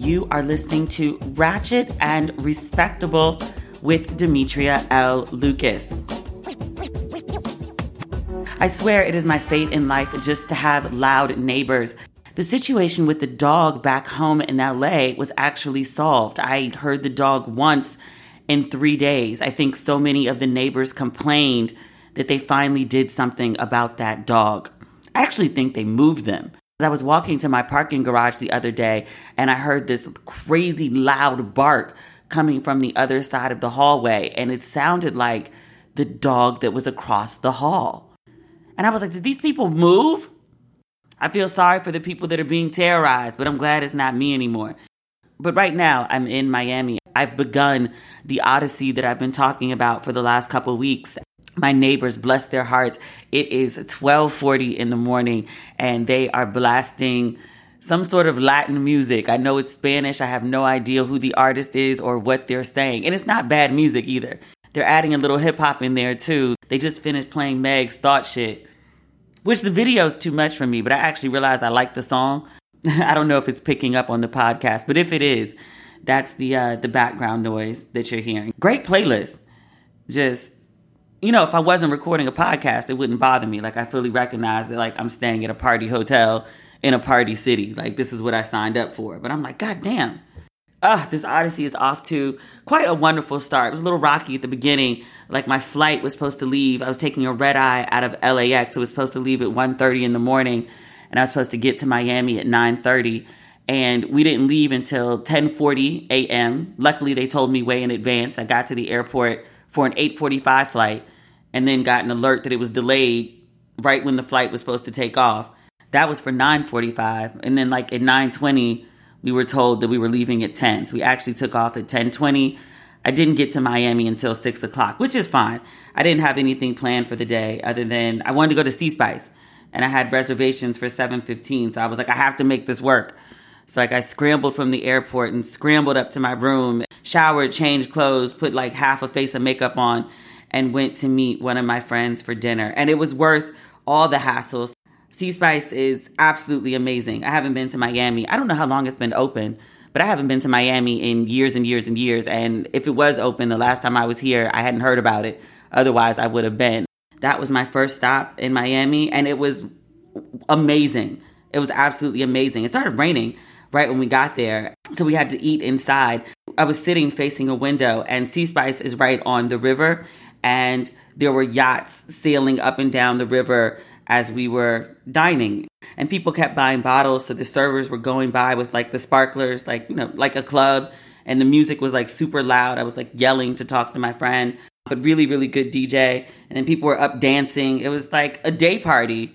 you are listening to Ratchet and Respectable with Demetria L. Lucas. I swear it is my fate in life just to have loud neighbors. The situation with the dog back home in LA was actually solved. I heard the dog once in three days. I think so many of the neighbors complained that they finally did something about that dog. I actually think they moved them. I was walking to my parking garage the other day and I heard this crazy loud bark coming from the other side of the hallway, and it sounded like the dog that was across the hall. And I was like, did these people move? I feel sorry for the people that are being terrorized, but I'm glad it's not me anymore. But right now, I'm in Miami. I've begun the odyssey that I've been talking about for the last couple weeks. My neighbors, bless their hearts, it is 12:40 in the morning and they are blasting some sort of Latin music. I know it's Spanish. I have no idea who the artist is or what they're saying. And it's not bad music either. They're adding a little hip hop in there too. They just finished playing Meg's Thot Shit, which the video's too much for me, but I actually realized I like the song. I don't know if it's picking up on the podcast, but if it is, that's the uh, the background noise that you're hearing. Great playlist. Just you know, if I wasn't recording a podcast, it wouldn't bother me. Like I fully recognize that like I'm staying at a party hotel in a party city. Like this is what I signed up for. But I'm like, God damn. Ah, this Odyssey is off to quite a wonderful start. It was a little rocky at the beginning. Like my flight was supposed to leave. I was taking a red eye out of LAX. It was supposed to leave at 1.30 in the morning. And I was supposed to get to Miami at 9.30 and we didn't leave until 10:40 a.m. Luckily, they told me way in advance. I got to the airport for an 8:45 flight, and then got an alert that it was delayed right when the flight was supposed to take off. That was for 9:45, and then like at 9:20, we were told that we were leaving at 10. So we actually took off at 10:20. I didn't get to Miami until six o'clock, which is fine. I didn't have anything planned for the day other than I wanted to go to Sea Spice, and I had reservations for 7:15. So I was like, I have to make this work. So like I scrambled from the airport and scrambled up to my room, showered, changed clothes, put like half a face of makeup on, and went to meet one of my friends for dinner. And it was worth all the hassles. Sea Spice is absolutely amazing. I haven't been to Miami. I don't know how long it's been open, but I haven't been to Miami in years and years and years. And if it was open the last time I was here, I hadn't heard about it. Otherwise, I would have been. That was my first stop in Miami, and it was amazing. It was absolutely amazing. It started raining right when we got there, so we had to eat inside. I was sitting facing a window, and Sea Spice is right on the river, and there were yachts sailing up and down the river as we were dining. And people kept buying bottles, so the servers were going by with like the sparklers, like, you know, like a club. And the music was like super loud. I was like yelling to talk to my friend, but really, really good DJ. And then people were up dancing. It was like a day party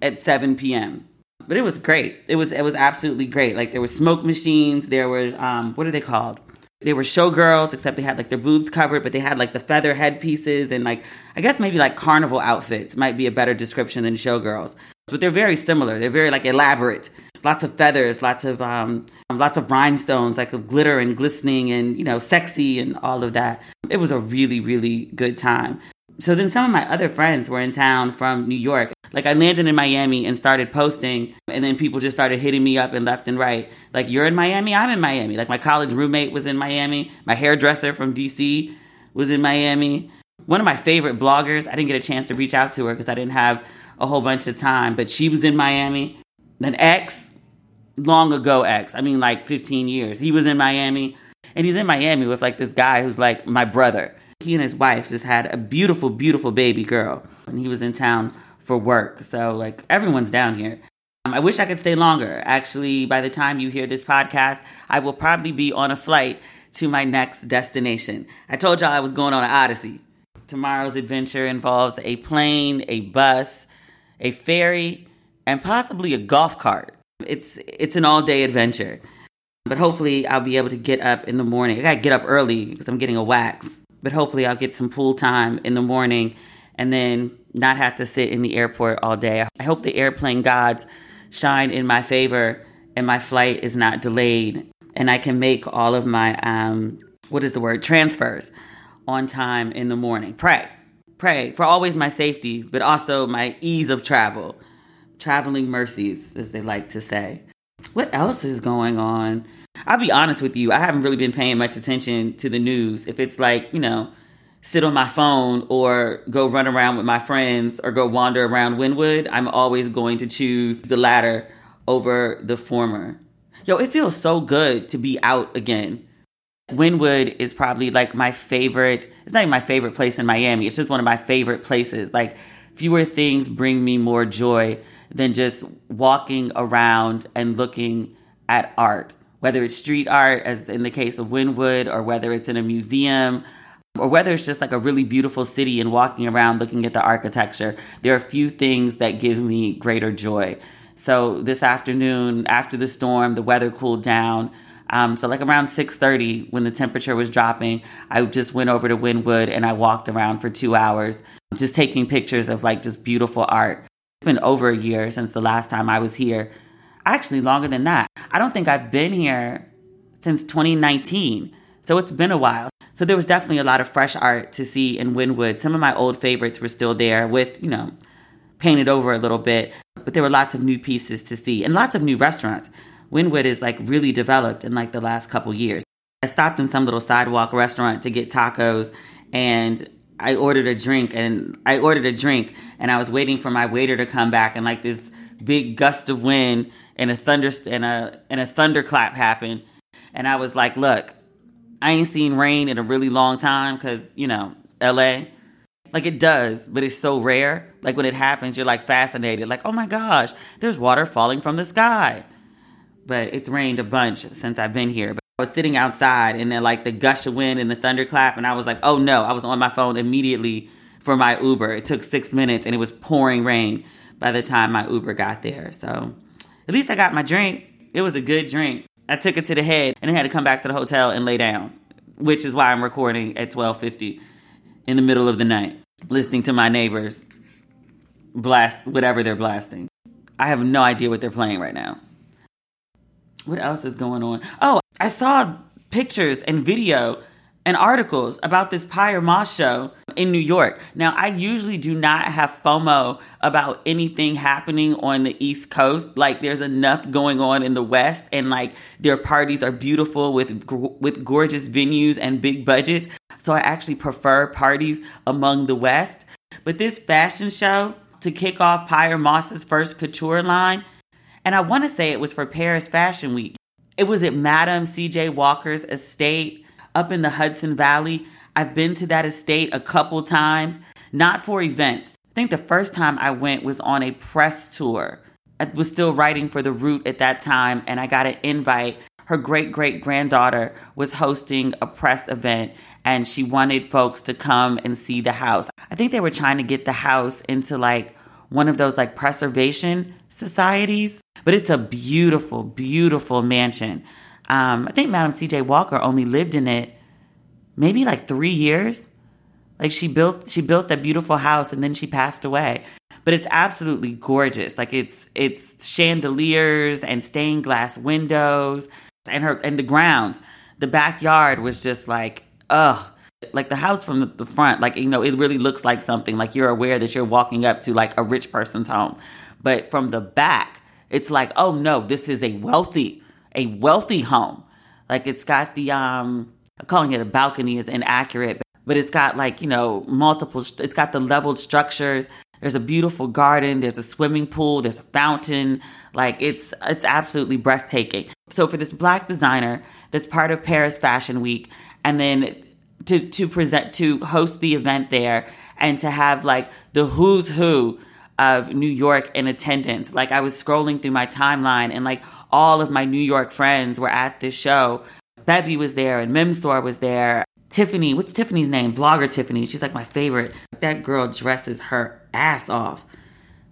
at 7 p.m. But it was great. It was it was absolutely great. Like there were smoke machines, there were um what are they called? They were showgirls, except they had like their boobs covered, but they had like the feather headpieces and like I guess maybe like carnival outfits might be a better description than showgirls. But they're very similar. They're very like elaborate. Lots of feathers, lots of um, lots of rhinestones, like of glitter and glistening and you know sexy and all of that. It was a really really good time. So then some of my other friends were in town from New York. Like I landed in Miami and started posting, and then people just started hitting me up and left and right. Like, you're in Miami? I'm in Miami. Like, my college roommate was in Miami. My hairdresser from DC was in Miami. One of my favorite bloggers, I didn't get a chance to reach out to her because I didn't have a whole bunch of time, but she was in Miami. An ex, long ago ex, I mean, like 15 years, he was in Miami. And he's in Miami with like this guy who's like my brother. He and his wife just had a beautiful, beautiful baby girl. And he was in town for work. So, like, everyone's down here. Um, I wish I could stay longer. Actually, by the time you hear this podcast, I will probably be on a flight to my next destination. I told y'all I was going on an odyssey. Tomorrow's adventure involves a plane, a bus, a ferry, and possibly a golf cart. It's it's an all-day adventure. But hopefully I'll be able to get up in the morning. I got to get up early because I'm getting a wax. But hopefully I'll get some pool time in the morning and then not have to sit in the airport all day. I hope the airplane gods shine in my favor and my flight is not delayed and I can make all of my um what is the word transfers on time in the morning. Pray. Pray for always my safety, but also my ease of travel. Traveling mercies, as they like to say. What else is going on? I'll be honest with you, I haven't really been paying much attention to the news. If it's like, you know, sit on my phone or go run around with my friends or go wander around Wynwood, I'm always going to choose the latter over the former. Yo, it feels so good to be out again. Wynwood is probably like my favorite, it's not even my favorite place in Miami. It's just one of my favorite places. Like, fewer things bring me more joy than just walking around and looking at art, whether it's street art, as in the case of Wynwood, or whether it's in a museum, or whether it's just like a really beautiful city and walking around looking at the architecture. There are a few things that give me greater joy. So this afternoon, after the storm, the weather cooled down. Um, so like around 6:30, when the temperature was dropping, I just went over to Wynwood and I walked around for two hours, just taking pictures of like just beautiful art. It's been over a year since the last time I was here. Actually, longer than that. I don't think I've been here since 2019. So it's been a while. So there was definitely a lot of fresh art to see in Wynwood. Some of my old favorites were still there with, you know, painted over a little bit, but there were lots of new pieces to see and lots of new restaurants. Wynwood is like really developed in like the last couple years. I stopped in some little sidewalk restaurant to get tacos and I ordered a drink and I ordered a drink and I was waiting for my waiter to come back and like this big gust of wind and a thunder and a and a thunderclap happened and I was like, "Look, I ain't seen rain in a really long time cuz, you know, LA like it does, but it's so rare. Like when it happens, you're like fascinated. Like, "Oh my gosh, there's water falling from the sky." But it's rained a bunch since I've been here. But I was sitting outside and then like the gush of wind and the thunderclap and I was like, oh no, I was on my phone immediately for my Uber. It took six minutes and it was pouring rain by the time my Uber got there. So at least I got my drink. It was a good drink. I took it to the head and then had to come back to the hotel and lay down, which is why I'm recording at 1250 in the middle of the night, listening to my neighbors blast whatever they're blasting. I have no idea what they're playing right now. What else is going on? Oh, I saw pictures and video and articles about this Pyer Moss show in New York. Now, I usually do not have FOMO about anything happening on the East Coast. Like, there's enough going on in the West, and like their parties are beautiful with with gorgeous venues and big budgets. So, I actually prefer parties among the West. But this fashion show to kick off Pyer Moss's first couture line, and I want to say it was for Paris Fashion Week. It was at Madame C.J. Walker's estate up in the Hudson Valley. I've been to that estate a couple times, not for events. I think the first time I went was on a press tour. I was still writing for The Root at that time, and I got an invite. Her great great granddaughter was hosting a press event, and she wanted folks to come and see the house. I think they were trying to get the house into like one of those like preservation societies, but it's a beautiful, beautiful mansion. Um, I think Madam C.J. Walker only lived in it maybe like three years. Like she built, she built that beautiful house and then she passed away. But it's absolutely gorgeous. Like it's it's chandeliers and stained glass windows and her and the grounds. The backyard was just like, ugh. like the house from the front, like, you know, it really looks like something like you're aware that you're walking up to like a rich person's home. But from the back, it's like, oh no, this is a wealthy, a wealthy home. Like it's got the, um, calling it a balcony is inaccurate, but it's got like, you know, multiple, it's got the leveled structures. There's a beautiful garden. There's a swimming pool. There's a fountain. Like it's, it's absolutely breathtaking. So for this black designer that's part of Paris Fashion Week and then to, to present, to host the event there and to have like the who's who of New York in attendance. Like I was scrolling through my timeline and like all of my New York friends were at this show. Bevy was there and Mimstor was there. Tiffany, what's Tiffany's name? Blogger Tiffany. She's like my favorite. That girl dresses her ass off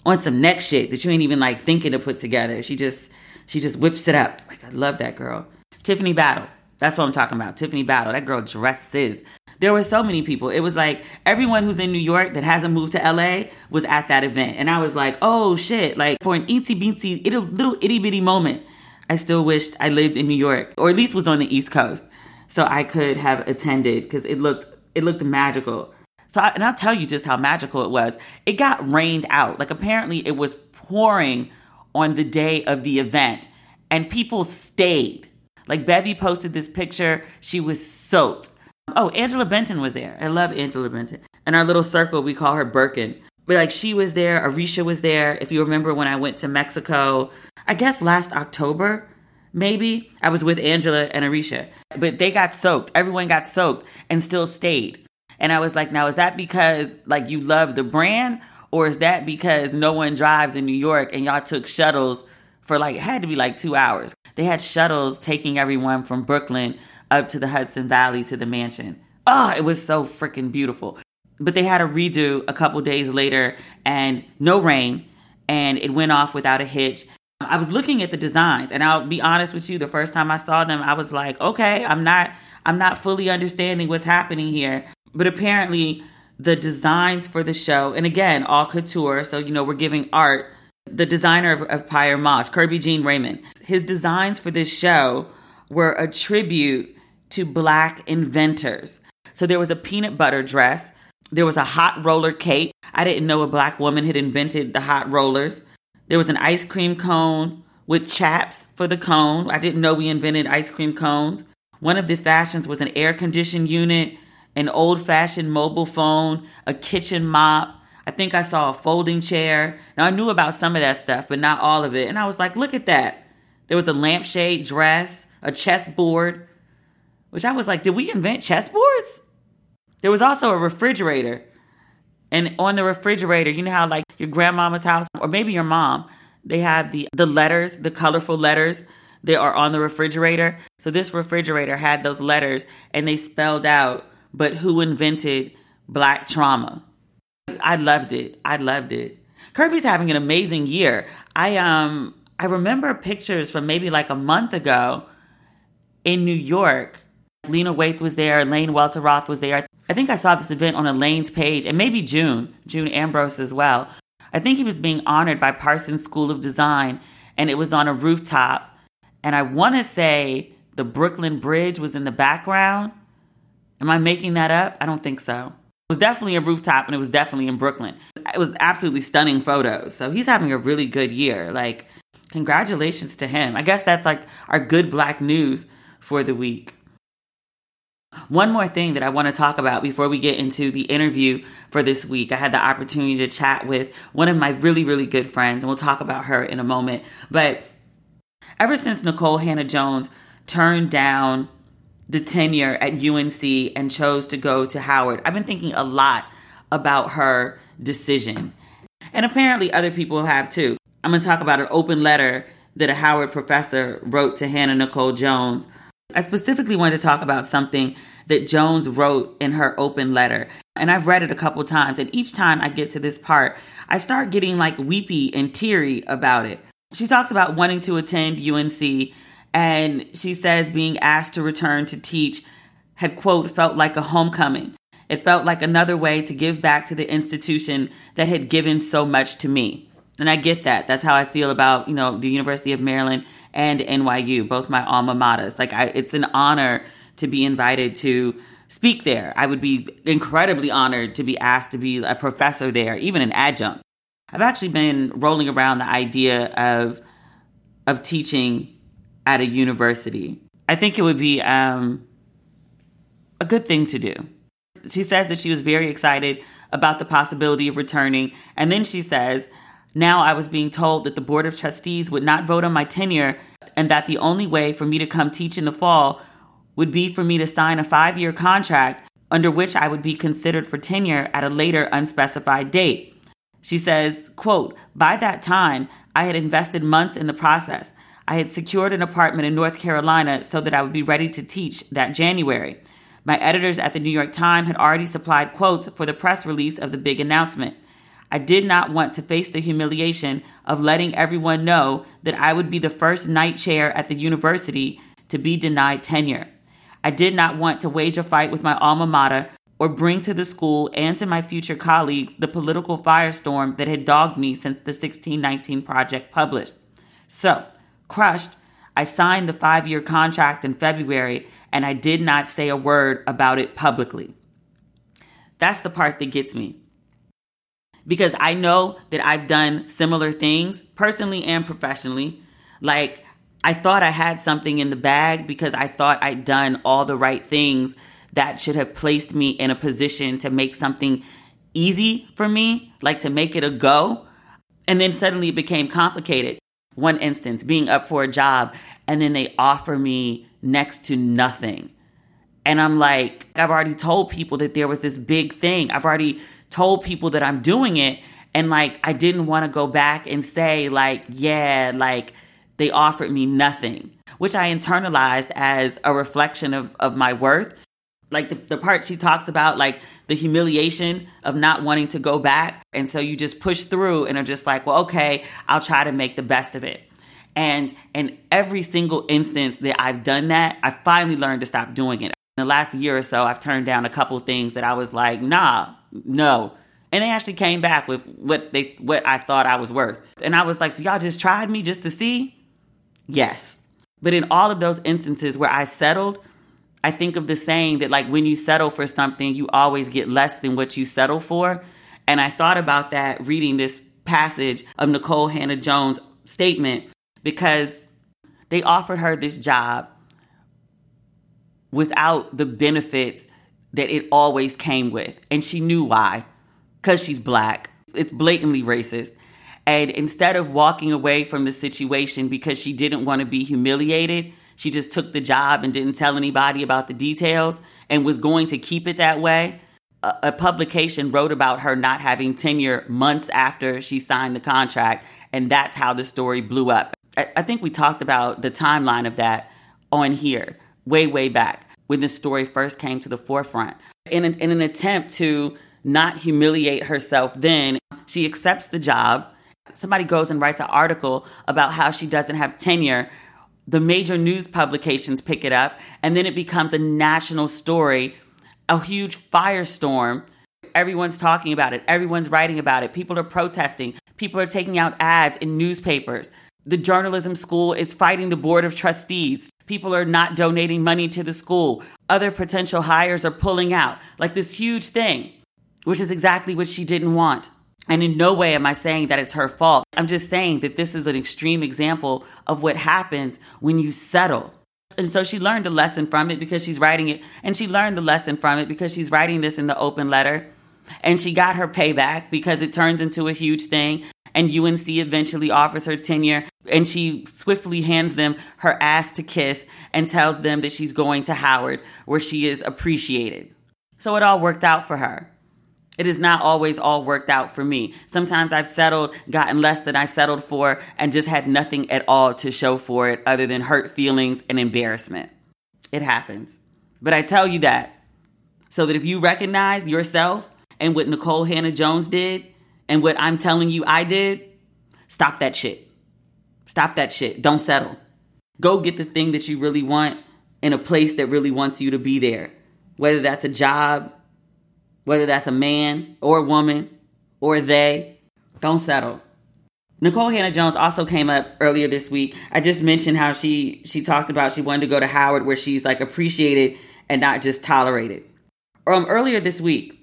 on some neck shit that you ain't even like thinking to put together. She just she just whips it up. Like I love that girl. Tiffany Battle. That's what I'm talking about. Tiffany Battle. That girl dresses. There were so many people. It was like everyone who's in New York that hasn't moved to LA was at that event. And I was like, oh shit. Like for an itsy bitsy little itty bitty moment, I still wished I lived in New York or at least was on the East Coast so I could have attended because it looked it looked magical. So I, and I'll tell you just how magical it was. It got rained out. Like apparently it was pouring on the day of the event and people stayed. Like Bevy posted this picture, she was soaked. Oh, Angela Benton was there. I love Angela Benton. In our little circle, we call her Birkin. But like she was there, Arisha was there. If you remember when I went to Mexico, I guess last October, maybe I was with Angela and Arisha, but they got soaked. Everyone got soaked and still stayed. And I was like, now is that because like you love the brand or is that because no one drives in New York and y'all took shuttles for like, it had to be like two hours. They had shuttles taking everyone from Brooklyn up to the Hudson Valley to the mansion. Oh, it was so freaking beautiful. But they had a redo a couple days later and no rain and it went off without a hitch. I was looking at the designs and I'll be honest with you, the first time I saw them, I was like, okay, I'm not I'm not fully understanding what's happening here. But apparently the designs for the show, and again, all couture, so you know, we're giving art. The designer of, of Pyer Moss, Kerby Jean Raymond, his designs for this show were a tribute to black inventors. So there was a peanut butter dress, there was a hot roller cake. I didn't know a black woman had invented the hot rollers. There was an ice cream cone with chaps for the cone. I didn't know we invented ice cream cones. One of the fashions was an air conditioned unit, an old fashioned mobile phone, a kitchen mop. I think I saw a folding chair. Now I knew about some of that stuff, but not all of it. And I was like, look at that. There was a lampshade dress, a chessboard, which I was like, did we invent chessboards? There was also a refrigerator. And on the refrigerator, you know how like your grandmama's house or maybe your mom, they have the the letters, the colorful letters that are on the refrigerator. So this refrigerator had those letters and they spelled out but who invented black trauma. I loved it. I loved it. Kerby's having an amazing year. I um I remember pictures from maybe like a month ago in New York. Lena Waithe was there, Lane Welteroth was there. I think I saw this event on Elaine's page, and maybe June, June Ambrose as well. I think he was being honored by Parsons School of Design, and it was on a rooftop. And I want to say the Brooklyn Bridge was in the background. Am I making that up? I don't think so. It was definitely a rooftop, and it was definitely in Brooklyn. It was absolutely stunning photos. So he's having a really good year. Like, congratulations to him. I guess that's like our good black news for the week. One more thing that I want to talk about before we get into the interview for this week. I had the opportunity to chat with one of my really, really good friends, and we'll talk about her in a moment. But ever since Nikole Hannah-Jones turned down the tenure at UNC and chose to go to Howard, I've been thinking a lot about her decision. And apparently, other people have too. I'm going to talk about an open letter that a Howard professor wrote to Hannah Nicole Jones I specifically wanted to talk about something that Jones wrote in her open letter. And I've read it a couple times, and each time I get to this part, I start getting like weepy and teary about it. She talks about wanting to attend UNC, and she says being asked to return to teach had, quote, felt like a homecoming. It felt like another way to give back to the institution that had given so much to me. And I get that. That's how I feel about, you know, the University of Maryland and NYU, both my alma maters. Like I, it's an honor to be invited to speak there. I would be incredibly honored to be asked to be a professor there, even an adjunct. I've actually been rolling around the idea of of teaching at a university. I think it would be um, a good thing to do. She says that she was very excited about the possibility of returning, and then she says, "Now I was being told that the board of trustees would not vote on my tenure, and that the only way for me to come teach in the fall would be for me to sign a five year contract under which I would be considered for tenure at a later unspecified date." She says, quote, by that time, I had invested months in the process. I had secured an apartment in North Carolina so that I would be ready to teach that January. My editors at the New York Times had already supplied quotes for the press release of the big announcement. I did not want to face the humiliation of letting everyone know that I would be the first Knight chair at the university to be denied tenure. I did not want to wage a fight with my alma mater or bring to the school and to my future colleagues the political firestorm that had dogged me since the 1619 project published. So, crushed, I signed the five year contract in February and I did not say a word about it publicly. That's the part that gets me. Because I know that I've done similar things personally and professionally. Like, I thought I had something in the bag because I thought I'd done all the right things that should have placed me in a position to make something easy for me, like to make it a go. And then suddenly it became complicated. One instance, being up for a job, and then they offer me next to nothing. And I'm like, I've already told people that there was this big thing. I've already told people that I'm doing it. And like, I didn't want to go back and say, like, yeah, like they offered me nothing, which I internalized as a reflection of, of my worth like the, the part she talks about like the humiliation of not wanting to go back and so you just push through and are just like well okay i'll try to make the best of it and in every single instance that i've done that i finally learned to stop doing it in the last year or so i've turned down a couple things that i was like nah no. And they actually came back with what they what i thought i was worth. And i was like so y'all just tried me just to see? Yes. But in all of those instances where i settled I think of the saying that like when you settle for something, you always get less than what you settle for. And I thought about that reading this passage of Nikole Hannah Jones' statement because they offered her this job without the benefits that it always came with. And she knew why. Because she's black. It's blatantly racist. And instead of walking away from the situation because she didn't want to be humiliated, she just took the job and didn't tell anybody about the details and was going to keep it that way. A, a publication wrote about her not having tenure months after she signed the contract, and that's how the story blew up. I, I think we talked about the timeline of that on here way, way back when this story first came to the forefront. In an, in an attempt to not humiliate herself, then she accepts the job. Somebody goes and writes an article about how she doesn't have tenure the major news publications pick it up, and then it becomes a national story, a huge firestorm. Everyone's talking about it, everyone's writing about it, people are protesting, people are taking out ads in newspapers. The journalism school is fighting the board of trustees. People are not donating money to the school. Other potential hires are pulling out. Like this huge thing, which is exactly what she didn't want. And in no way am I saying that it's her fault. I'm just saying that this is an extreme example of what happens when you settle. And so she learned a lesson from it because she's writing it. And she learned the lesson from it because she's writing this in the open letter. And she got her payback because it turns into a huge thing. And UNC eventually offers her tenure. And she swiftly hands them her ass to kiss and tells them that she's going to Howard, where she is appreciated. So it all worked out for her. It is not always all worked out for me. Sometimes I've settled, gotten less than I settled for, and just had nothing at all to show for it other than hurt feelings and embarrassment. It happens. But I tell you that so that if you recognize yourself and what Nikole Hannah Jones did and what I'm telling you I did, stop that shit. Stop that shit. Don't settle. Go get the thing that you really want in a place that really wants you to be there. Whether that's a job, whether that's a man or a woman or they, don't settle. Nikole Hannah Jones also came up earlier this week. I just mentioned how she she talked about she wanted to go to Howard where she's like appreciated and not just tolerated. Um, earlier this week,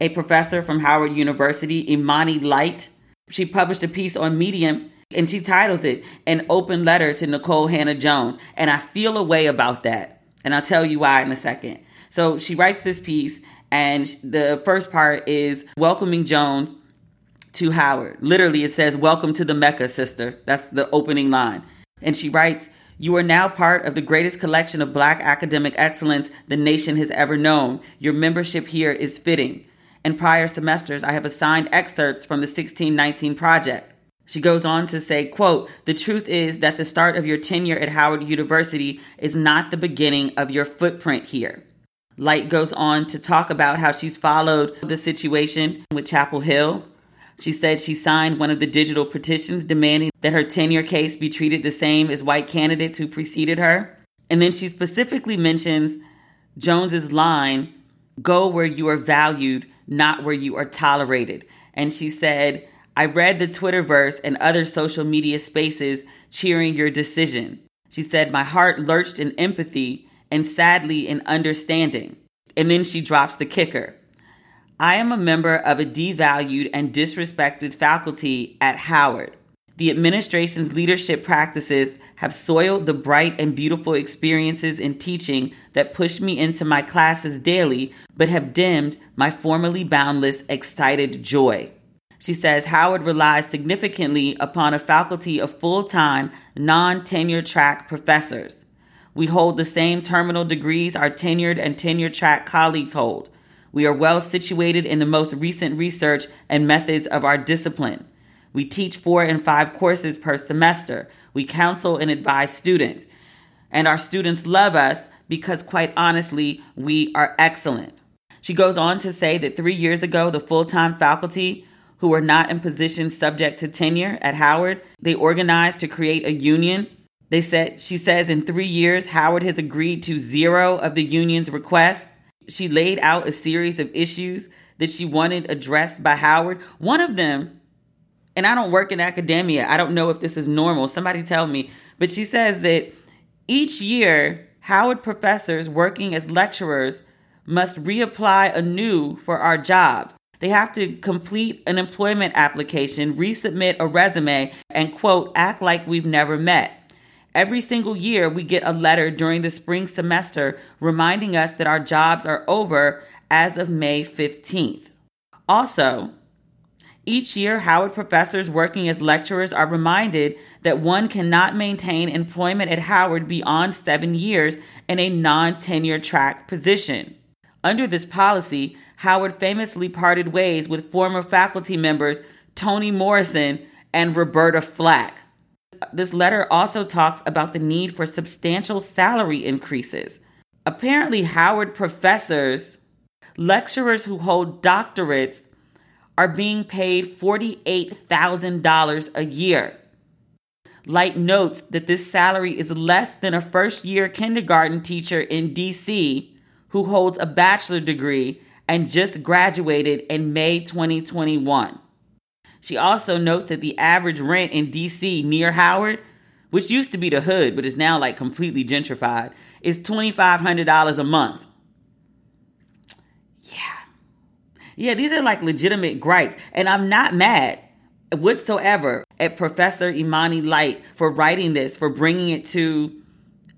a professor from Howard University, Imani Light, she published a piece on Medium and she titles it An Open Letter to Nikole Hannah Jones. And I feel a way about that. And I'll tell you why in a second. So she writes this piece, and the first part is welcoming Jones to Howard. Literally, it says, Welcome to the Mecca, sister. That's the opening line. And she writes, You are now part of the greatest collection of black academic excellence the nation has ever known. Your membership here is fitting. In prior semesters, I have assigned excerpts from the 1619 project. She goes on to say, quote, the truth is that the start of your tenure at Howard University is not the beginning of your footprint here. Light goes on to talk about how she's followed the situation with Chapel Hill, she said she signed one of the digital petitions demanding that her tenure case be treated the same as white candidates who preceded her. And then she specifically mentions Jones's line, go where you are valued, not where you are tolerated. And she said, I read the Twitterverse and other social media spaces cheering your decision. She said, My heart lurched in empathy and sadly in understanding. And then she drops the kicker. I am a member of a devalued and disrespected faculty at Howard. The administration's leadership practices have soiled the bright and beautiful experiences in teaching that push me into my classes daily, but have dimmed my formerly boundless, excited joy. She says Howard relies significantly upon a faculty of full time, non tenure track professors. We hold the same terminal degrees our tenured and tenure track colleagues hold. We are well situated in the most recent research and methods of our discipline. We teach four and five courses per semester. We counsel and advise students. And our students love us because, quite honestly, we are excellent. She goes on to say that three years ago, the full time faculty who were not in positions subject to tenure at Howard, they organized to create a union. They said, she says, in three years, Howard has agreed to zero of the union's requests she laid out a series of issues that she wanted addressed by Howard. One of them, and I don't work in academia, I don't know if this is normal, somebody tell me, but she says that each year, Howard professors working as lecturers must reapply anew for our jobs. They have to complete an employment application, resubmit a resume, and quote, act like we've never met. Every single year, we get a letter during the spring semester reminding us that our jobs are over as of May 15th. Also, each year, Howard professors working as lecturers are reminded that one cannot maintain employment at Howard beyond seven years in a non tenure track position. Under this policy, Howard famously parted ways with former faculty members Toni Morrison and Roberta Flack. This letter also talks about the need for substantial salary increases. Apparently, Howard professors, lecturers who hold doctorates, are being paid $48,000 a year. Light notes that this salary is less than a first year kindergarten teacher in DC who holds a bachelor degree and just graduated in May 2021. She also notes that the average rent in DC near Howard, which used to be the hood but is now like completely gentrified, is $2,500 a month. Yeah. Yeah, these are like legitimate gripes. And I'm not mad whatsoever at Professor Imani Light for writing this, for bringing it to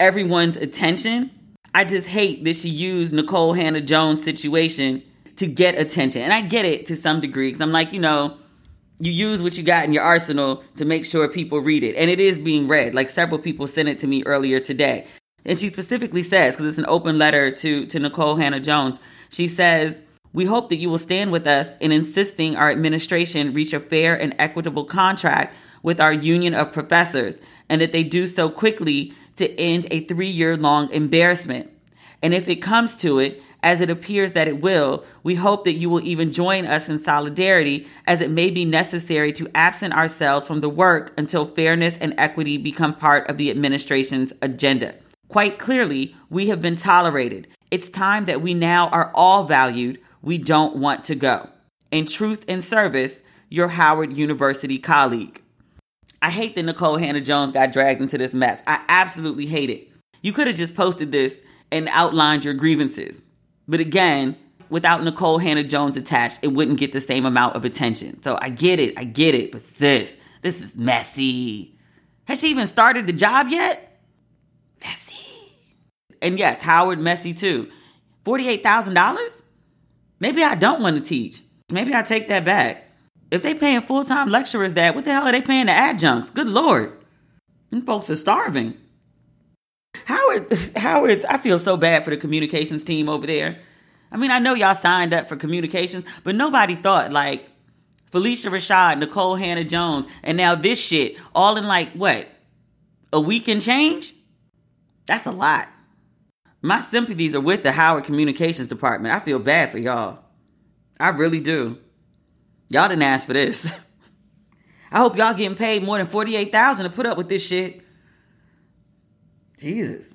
everyone's attention. I just hate that she used Nikole Hannah Jones' situation to get attention. And I get it to some degree because I'm like, you know, you use what you got in your arsenal to make sure people read it. And it is being read. Like several people sent it to me earlier today. And she specifically says, because it's an open letter to, to Nikole Hannah Jones, she says, We hope that you will stand with us in insisting our administration reach a fair and equitable contract with our union of professors, and that they do so quickly to end a three year long embarrassment. And if it comes to it, as it appears that it will, we hope that you will even join us in solidarity as it may be necessary to absent ourselves from the work until fairness and equity become part of the administration's agenda. Quite clearly, we have been tolerated. It's time that we now are all valued. We don't want to go. In truth and service, your Howard University colleague. I hate that Nikole Hannah Jones got dragged into this mess. I absolutely hate it. You could have just posted this and outlined your grievances. But again, without Nikole Hannah Jones attached, it wouldn't get the same amount of attention. So I get it, I get it, but sis, this is messy. Has she even started the job yet? Messy. And yes, Howard messy too. $48,000? Maybe I don't want to teach. Maybe I take that back. If they paying full-time lecturers that, what the hell are they paying the adjuncts? Good lord. And folks are starving. Howard, Howard, I feel so bad for the communications team over there. I mean, I know y'all signed up for communications, but nobody thought like Phylicia Rashad, Nikole Hannah Jones, and now this shit, all in like what? A week and change? That's a lot. My sympathies are with the Howard Communications Department. I feel bad for y'all. I really do. Y'all didn't ask for this. I hope y'all getting paid more than 48000 to put up with this shit. Jesus.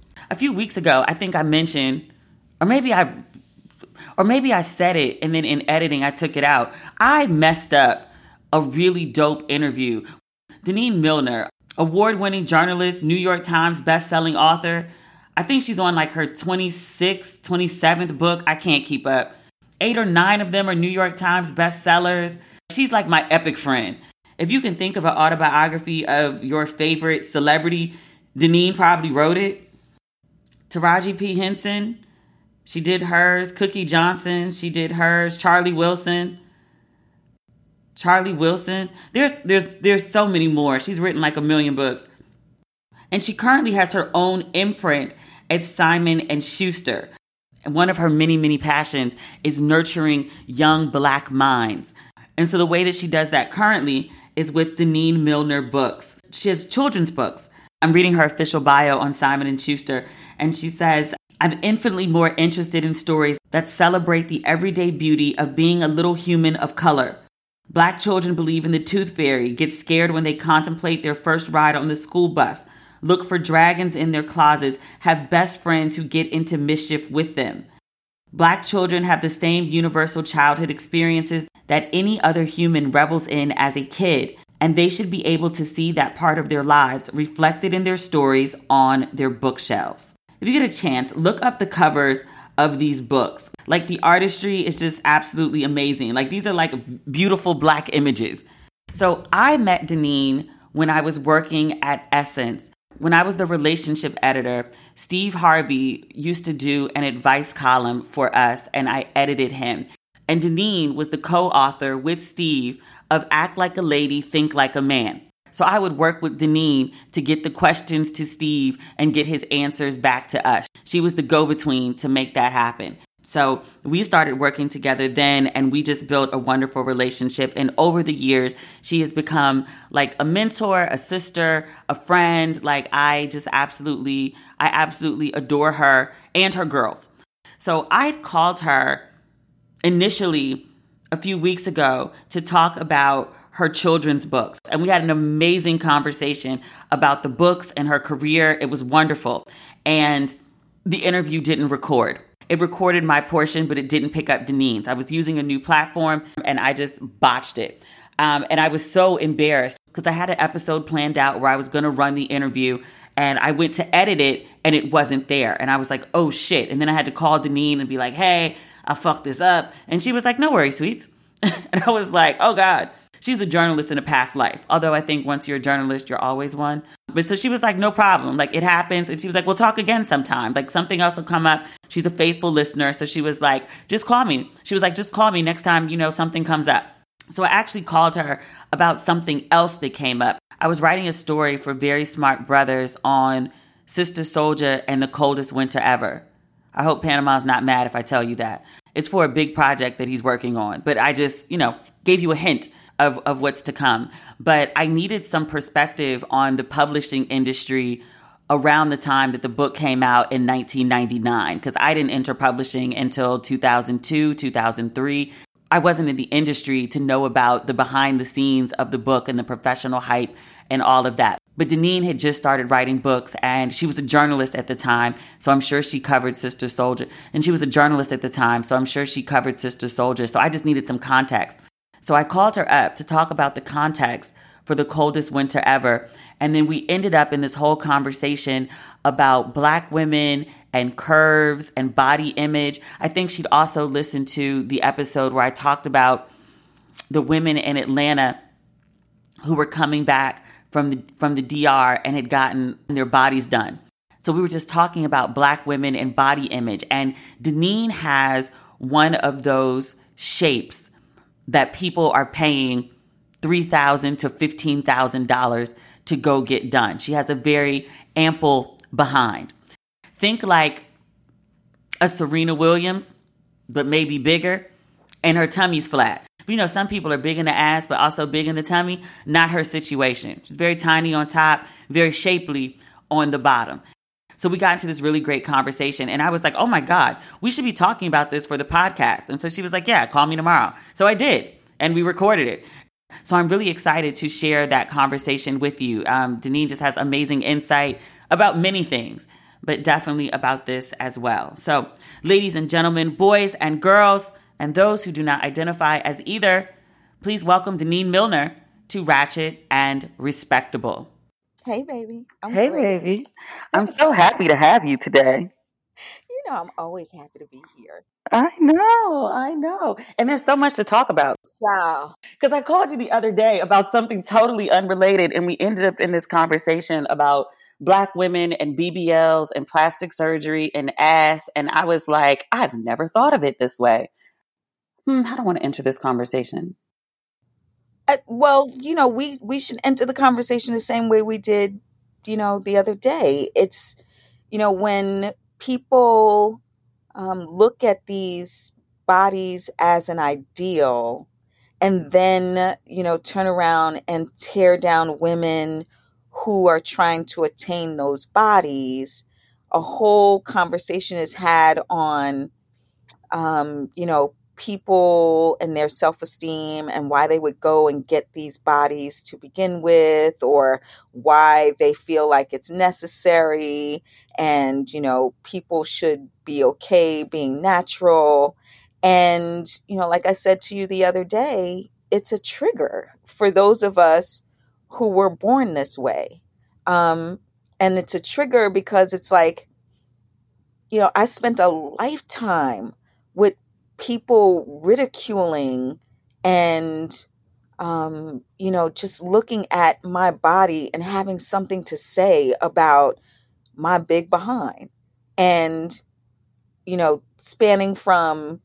a few weeks ago, I think I mentioned, or maybe I, or maybe I said it, and then in editing I took it out. I messed up a really dope interview. Denene Millner, award-winning journalist, New York Times best-selling author. I think she's on like her 26th, 27th book. I can't keep up. Eight or nine of them are New York Times bestsellers. She's like my epic friend. If you can think of an autobiography of your favorite celebrity, Denene probably wrote it. Taraji P. Henson, she did hers. Cookie Johnson, she did hers. Charlie Wilson. Charlie Wilson. There's there's there's so many more. She's written like a million books. And she currently has her own imprint at Simon and Schuster. And one of her many, many passions is nurturing young black minds. And so the way that she does that currently is with Denene Millner books. She has children's books. I'm reading her official bio on Simon and Schuster, and she says, I'm infinitely more interested in stories that celebrate the everyday beauty of being a little human of color. Black children believe in the tooth fairy, get scared when they contemplate their first ride on the school bus, look for dragons in their closets, have best friends who get into mischief with them. Black children have the same universal childhood experiences that any other human revels in as a kid, and they should be able to see that part of their lives reflected in their stories on their bookshelves. If you get a chance, look up the covers of these books. Like the artistry is just absolutely amazing. Like these are like beautiful black images. So I met Denene when I was working at Essence. When I was the relationship editor, Steve Harvey used to do an advice column for us, and I edited him. And Denene was the co author with Steve of Act Like a Lady, Think Like a Man. So I would work with Denene to get the questions to Steve and get his answers back to us. She was the go between to make that happen. So we started working together then and we just built a wonderful relationship. And over the years, she has become like a mentor, a sister, a friend. Like I just absolutely, I absolutely adore her and her girls. So I called her initially a few weeks ago to talk about her children's books. And we had an amazing conversation about the books and her career. It was wonderful. And the interview didn't record. It recorded my portion, but it didn't pick up Denene's. I was using a new platform and I just botched it. Um, and I was so embarrassed because I had an episode planned out where I was going to run the interview and I went to edit it and it wasn't there. And I was like, oh shit. And then I had to call Denene and be like, hey, I fucked this up. And she was like, no worries, sweets. and I was like, oh God. She was a journalist in a past life. Although I think once you're a journalist, you're always one. But so she was like, no problem. Like it happens. And she was like, we'll talk again sometime. Like something else will come up. She's a faithful listener. So she was like, just call me. She was like, just call me next time, you know, something comes up. So I actually called her about something else that came up. I was writing a story for Very Smart Brothas on Sister Souljah and the coldest winter ever. I hope Panama's not mad if I tell you that. It's for a big project that he's working on, but I just, you know, gave you a hint of, of what's to come. But I needed some perspective on the publishing industry around the time that the book came out in 1999, because I didn't enter publishing until 2002, 2003. I wasn't in the industry to know about the behind the scenes of the book and the professional hype and all of that. But Denene had just started writing books and she was a journalist at the time. So I'm sure she covered Sister Souljah. And she was a journalist at the time. So I'm sure she covered Sister Souljah. So I just needed some context. So I called her up to talk about the context for the coldest winter ever. And then we ended up in this whole conversation about black women and curves and body image. I think she'd also listened to the episode where I talked about the women in Atlanta who were coming back from the from the DR and had gotten their bodies done. So we were just talking about black women and body image and Denene has one of those shapes that people are paying $3,000 to $15,000 to go get done. She has a very ample behind. Think like a Serena Williams, but maybe bigger, and her tummy's flat. You know, some people are big in the ass, but also big in the tummy. Not her situation. She's very tiny on top, very shapely on the bottom. So we got into this really great conversation, and I was like, oh my God, we should be talking about this for the podcast. And so she was like, yeah, call me tomorrow. So I did, and we recorded it. So I'm really excited to share that conversation with you. Um, Denene just has amazing insight about many things, but definitely about this as well. So, ladies and gentlemen, boys and girls, and those who do not identify as either, please welcome Denene Millner to Ratchet and Respectable. Hey, baby. I'm hey, great. baby. I'm so happy to have you today. You know, I'm always happy to be here. I know, I know. And there's so much to talk about. Wow. Because I called you the other day about something totally unrelated, and we ended up in this conversation about Black women and BBLs and plastic surgery and ass. And I was like, I've never thought of it this way. Hmm, I don't want to enter this conversation. Well, you know, we we should enter the conversation the same way we did, you know, the other day. It's, you know, when people um, look at these bodies as an ideal and then you know turn around and tear down women who are trying to attain those bodies a whole conversation is had on um, you know people and their self esteem and why they would go and get these bodies to begin with, or why they feel like it's necessary. And, you know, people should be okay being natural. And, you know, like I said to you the other day, it's a trigger for those of us who were born this way. Um, and it's a trigger because it's like, you know, I spent a lifetime with people ridiculing and um, you know just looking at my body and having something to say about my big behind and you know spanning from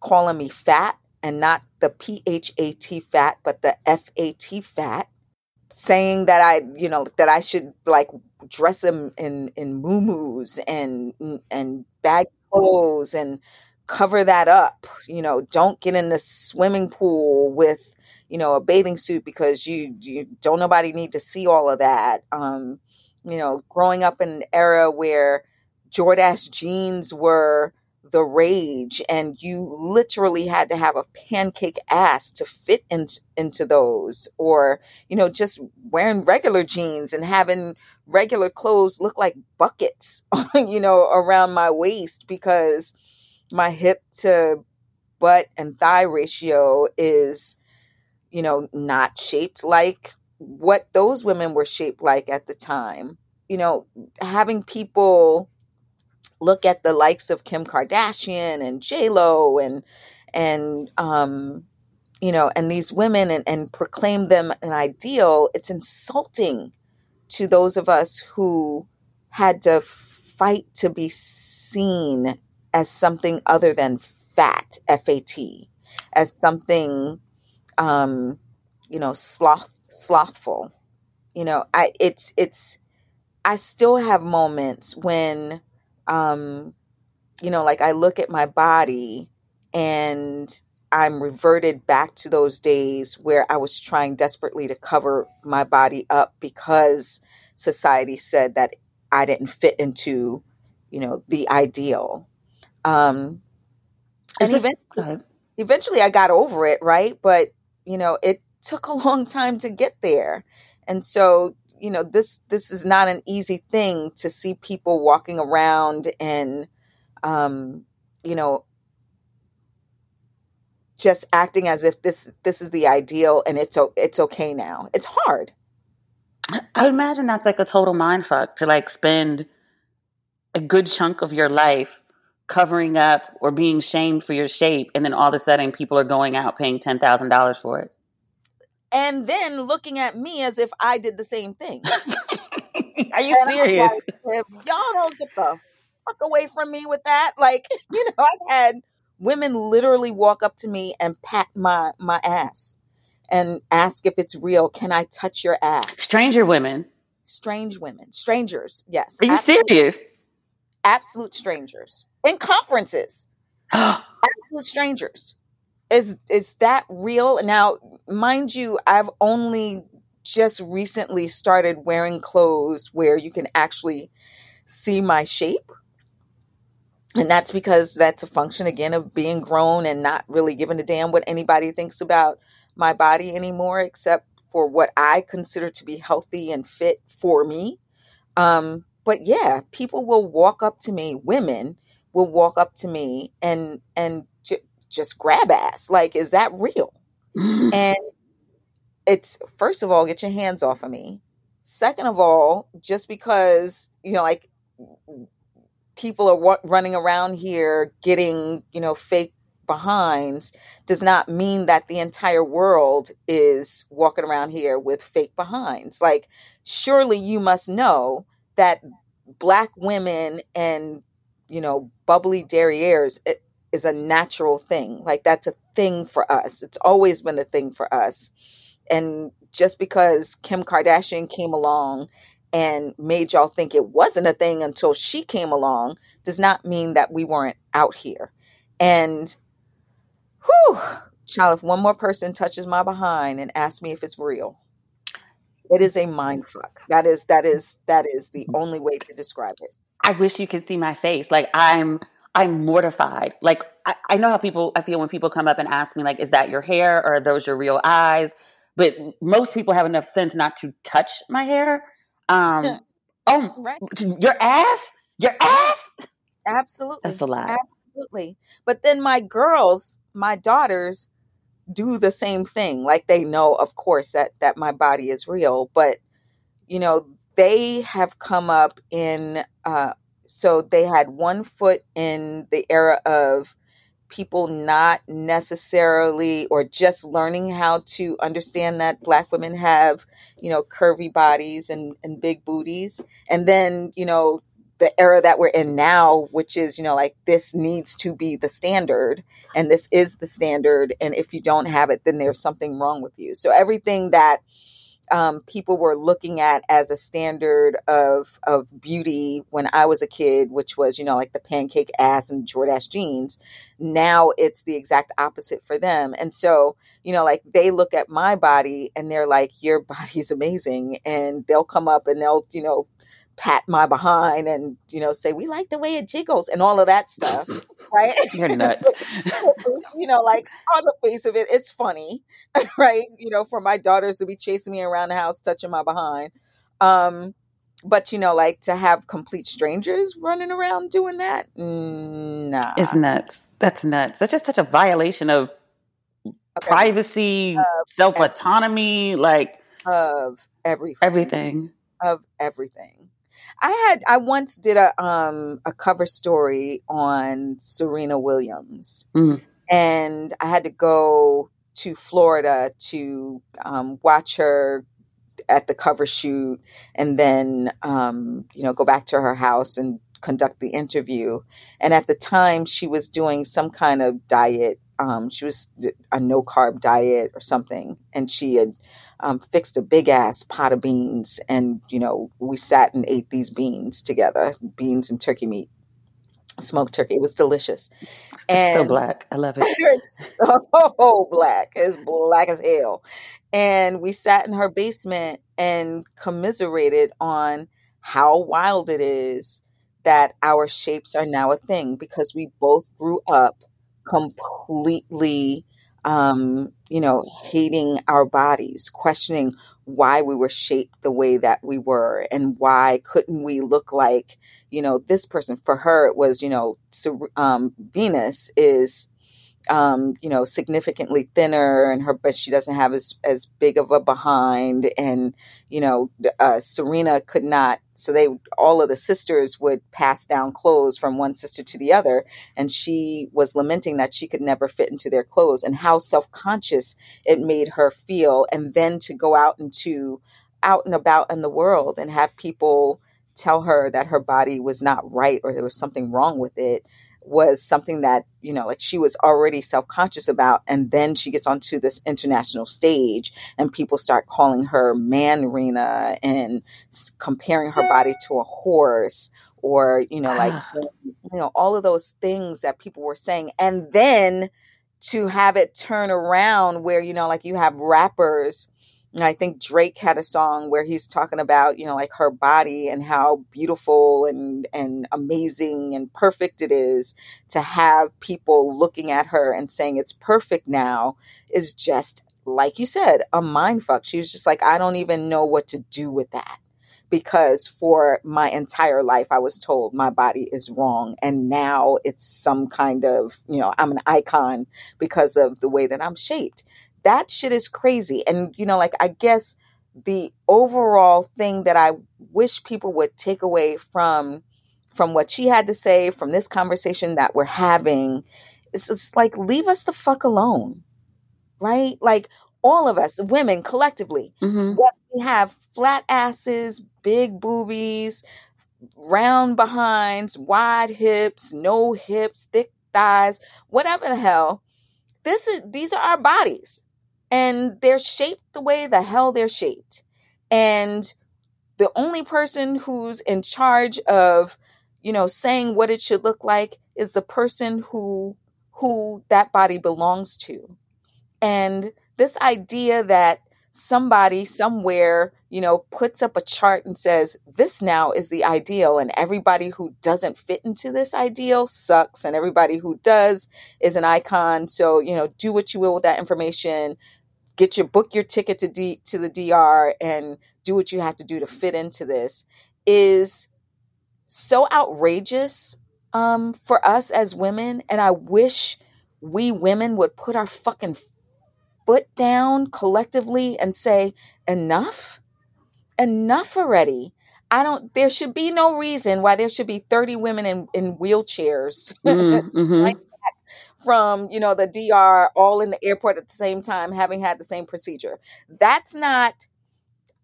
calling me fat and not the p-h-a-t fat but the f-a-t fat saying that i you know that i should like dress in in, in moo and and bag clothes and cover that up. You know, don't get in the swimming pool with, you know, a bathing suit because you, you don't nobody need to see all of that. Um, you know, growing up in an era where Jordache jeans were the rage and you literally had to have a pancake ass to fit in, into those or you know just wearing regular jeans and having regular clothes look like buckets you know around my waist because my hip to butt and thigh ratio is you know not shaped like what those women were shaped like at the time. You know having people look at the likes of kim kardashian and j lo and and um you know and these women and, and proclaim them an ideal it's insulting to those of us who had to fight to be seen as something other than fat, F A T, as something, um, you know, sloth, slothful. You know, I it's it's I still have moments when, um, you know, like I look at my body and I'm reverted back to those days where I was trying desperately to cover my body up because society said that I didn't fit into, you know, the ideal. Um, and this- eventually, eventually I got over it, right? But, you know, it took a long time to get there. And so, you know, this this is not an easy thing to see people walking around and um, you know, just acting as if this this is the ideal and it's it's okay now. It's hard. I imagine that's like a total mind fuck to like spend a good chunk of your life covering up or being shamed for your shape, and then all of a sudden people are going out paying ten thousand dollars for it. And then looking at me as if I did the same thing. Are you and serious? Like, if y'all don't get the fuck away from me with that, like, you know, I've had women literally walk up to me and pat my my ass and ask if it's real. Can I touch your ass? Stranger women. Strange women, strangers, yes. Are you absolute- serious? Absolute strangers in conferences. absolute strangers. Is is that real? Now, mind you, I've only just recently started wearing clothes where you can actually see my shape. And that's because that's a function again of being grown and not really giving a damn what anybody thinks about my body anymore, except for what I consider to be healthy and fit for me. Um, but yeah, people will walk up to me, women will walk up to me and and ju- just grab ass. Like, is that real? and it's first of all, get your hands off of me. Second of all, just because you know, like people are wa- running around here getting you know fake behinds does not mean that the entire world is walking around here with fake behinds. Like, surely you must know that black women and you know bubbly derrieres it is a natural thing. Like that's a thing for us. It's always been a thing for us. And just because Kim Kardashian came along and made y'all think it wasn't a thing until she came along does not mean that we weren't out here. And whew, child, if one more person touches my behind and asks me if it's real, it is a mind fuck. That is that is that is the only way to describe it. I wish you could see my face. Like I'm I'm mortified. Like I, I know how people I feel when people come up and ask me, like, is that your hair or are those your real eyes? But most people have enough sense not to touch my hair. Um oh Right. your ass? Your ass? Absolutely. That's a lot. Absolutely. But then my girls, my daughters do the same thing. Like they know of course that that my body is real, but you know, they have come up in uh so they had one foot in the era of people not necessarily or just learning how to understand that black women have you know curvy bodies and and big booties. And then you know the era that we're in now which is you know like this needs to be the standard and this is the standard. And if you don't have it then there's something wrong with you. So everything that um, people were looking at as a standard of of beauty when I was a kid, which was you know like the pancake ass and Jordache jeans. Now it's the exact opposite for them, and so you know like they look at my body and they're like, "Your body's amazing," and they'll come up and they'll you know pat my behind and you know say we like the way it jiggles and all of that stuff right You're nuts. you know like on the face of it it's funny right you know for my daughters to be chasing me around the house touching my behind um but you know like to have complete strangers running around doing that mm, nah It's nuts. That's nuts. That's just such a violation of Okay. privacy, self autonomy, like of everything everything. of everything i had i once did a um a cover story on serena williams Mm. and i had to go to florida to um, watch her at the cover shoot and then um, you know go back to her house and conduct the interview. And at the time, she was doing some kind of diet. Um, she was a no carb diet or something, and she had um, fixed a big ass pot of beans. And you know, we sat and ate these beans together, beans and turkey meat smoked turkey. It was delicious. It's and so black. I love it. it's so black. It's black as hell. And we sat in her basement and commiserated on how wild it is that our shapes are now a thing because we both grew up completely um, you know, hating our bodies, questioning why we were shaped the way that we were and why couldn't we look like you know, this person, for her, it was, you know, um, Venus is, um, you know, significantly thinner and her, but she doesn't have as, as big of a behind. And, you know, uh, Serena could not, so they, all of the sisters would pass down clothes from one sister to the other. And she was lamenting that she could never fit into their clothes and how self conscious it made her feel. And then to go out into, out and about in the world and have people, tell her that her body was not right or there was something wrong with it was something that you know like she was already self-conscious about and then she gets onto this international stage and people start calling her man rena and comparing her body to a horse or you know like ah. so, you know all of those things that people were saying and then to have it turn around where you know like you have rappers I think Drake had a song where he's talking about, you know, like her body and how beautiful and and amazing and perfect it is to have people looking at her and saying it's perfect now is just like you said, a mind fuck. She was just like, I don't even know what to do with that. Because for my entire life, I was told my body is wrong. And now it's some kind of, you know, I'm an icon because of the way that I'm shaped that shit is crazy. And, you know, like, I guess the overall thing that I wish people would take away from from what she had to say from this conversation that we're having is just like leave us the fuck alone right like all of us women collectively mm-hmm. what we have flat asses big boobies round behinds wide hips no hips thick thighs whatever the hell this is these are our bodies and they're shaped the way the hell they're shaped. And the only person who's in charge of, you know, saying what it should look like is the person who who that body belongs to. And this idea that somebody somewhere, you know, puts up a chart and says, this now is the ideal, and everybody who doesn't fit into this ideal sucks, and everybody who does is an icon. So, you know, do what you will with that information get your book your ticket to D, to the DR and do what you have to do to fit into this is so outrageous um, for us as women. And I wish we women would put our fucking foot down collectively and say, enough, enough already. I don't, there should be no reason why there should be 30 women in, in wheelchairs. Mm, mm-hmm. like from you know the DR all in the airport at the same time having had the same procedure. That's not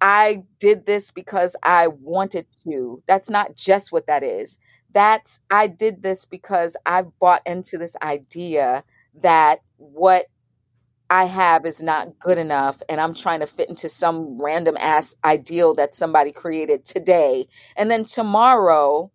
I did this because I wanted to. That's not just what that is. That's I did this because I've bought into this idea that what I have is not good enough and I'm trying to fit into some random ass ideal that somebody created today. And then tomorrow,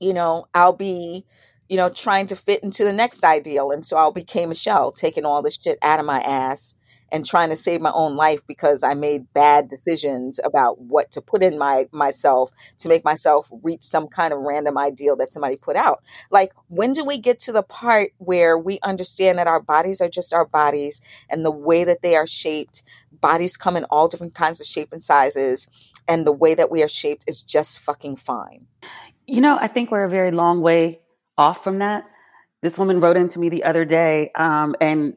you know, I'll be you know, trying to fit into the next ideal. And so I became a shell, taking all this shit out of my ass and trying to save my own life because I made bad decisions about what to put in my myself to make myself reach some kind of random ideal that somebody put out. Like when do we get to the part where we understand that our bodies are just our bodies and the way that they are shaped, bodies come in all different kinds of shape and sizes and the way that we are shaped is just fucking fine. You know, I think we're a very long way off from that. This woman wrote into me the other day, um, and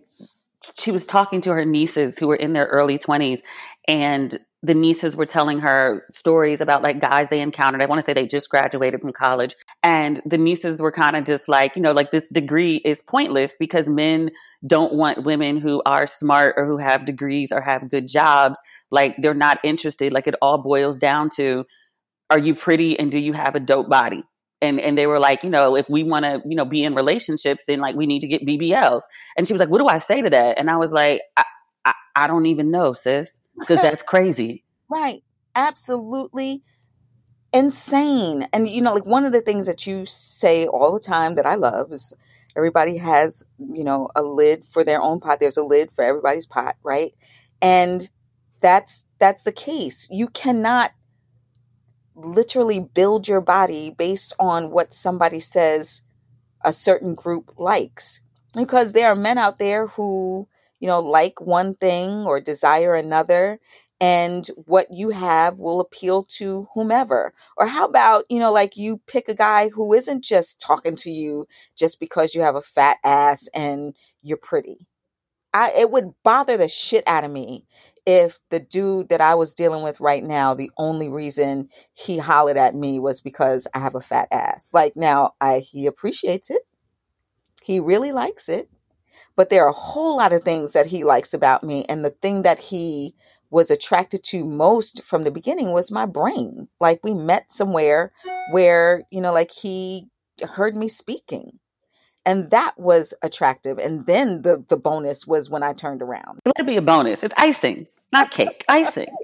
she was talking to her nieces who were in their early 20s and the nieces were telling her stories about like guys they encountered. I want to say they just graduated from college and the nieces were kind of just like, you know, like this degree is pointless because men don't want women who are smart or who have degrees or have good jobs. Like they're not interested. Like it all boils down to, are you pretty and do you have a dope body? And and they were like, you know, if we want to, you know, be in relationships, then like we need to get BBLs. And she was like, what do I say to that? And I was like, I, I, I don't even know, sis, because that's crazy. Right. Absolutely insane. And you know, like one of the things that you say all the time that I love is everybody has, you know, a lid for their own pot. There's a lid for everybody's pot, right? And that's that's the case. You cannot literally build your body based on what somebody says a certain group likes. Because there are men out there who, you know, like one thing or desire another, and what you have will appeal to whomever. Or how about, you know, like you pick a guy who isn't just talking to you just because you have a fat ass and you're pretty. I, it would bother the shit out of me if the dude that I was dealing with right now, the only reason he hollered at me was because I have a fat ass. Like now, I he appreciates it. He really likes it. But there are a whole lot of things that he likes about me. And the thing that he was attracted to most from the beginning was my brain. Like we met somewhere where, you know, like he heard me speaking and that was attractive. And then the the bonus was when i turned around. Let it be a bonus. It's icing not cake. Icing.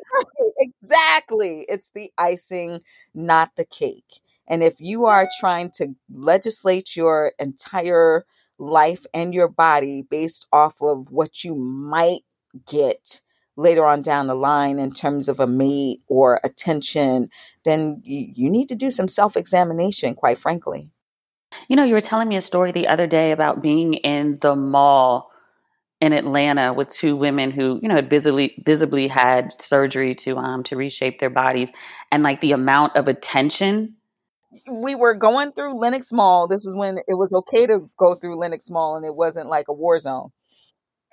Exactly. It's the icing not the cake. And if you are trying to legislate your entire life and your body based off of what you might get later on down the line in terms of a mate or attention then you, you need to do some self-examination quite frankly you know, you were telling me a story the other day about being in the mall in Atlanta with two women who, you know, had visibly visibly had surgery to um to reshape their bodies and like the amount of attention we were going through Lenox Mall. This was when it was okay to go through Lenox Mall and it wasn't like a war zone.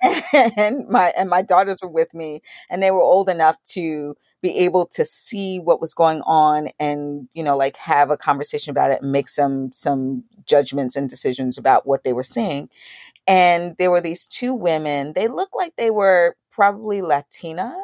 and my and my daughters were with me and they were old enough to be able to see what was going on and you know like have a conversation about it and make some some judgments and decisions about what they were seeing. And there were these two women they looked like they were probably latina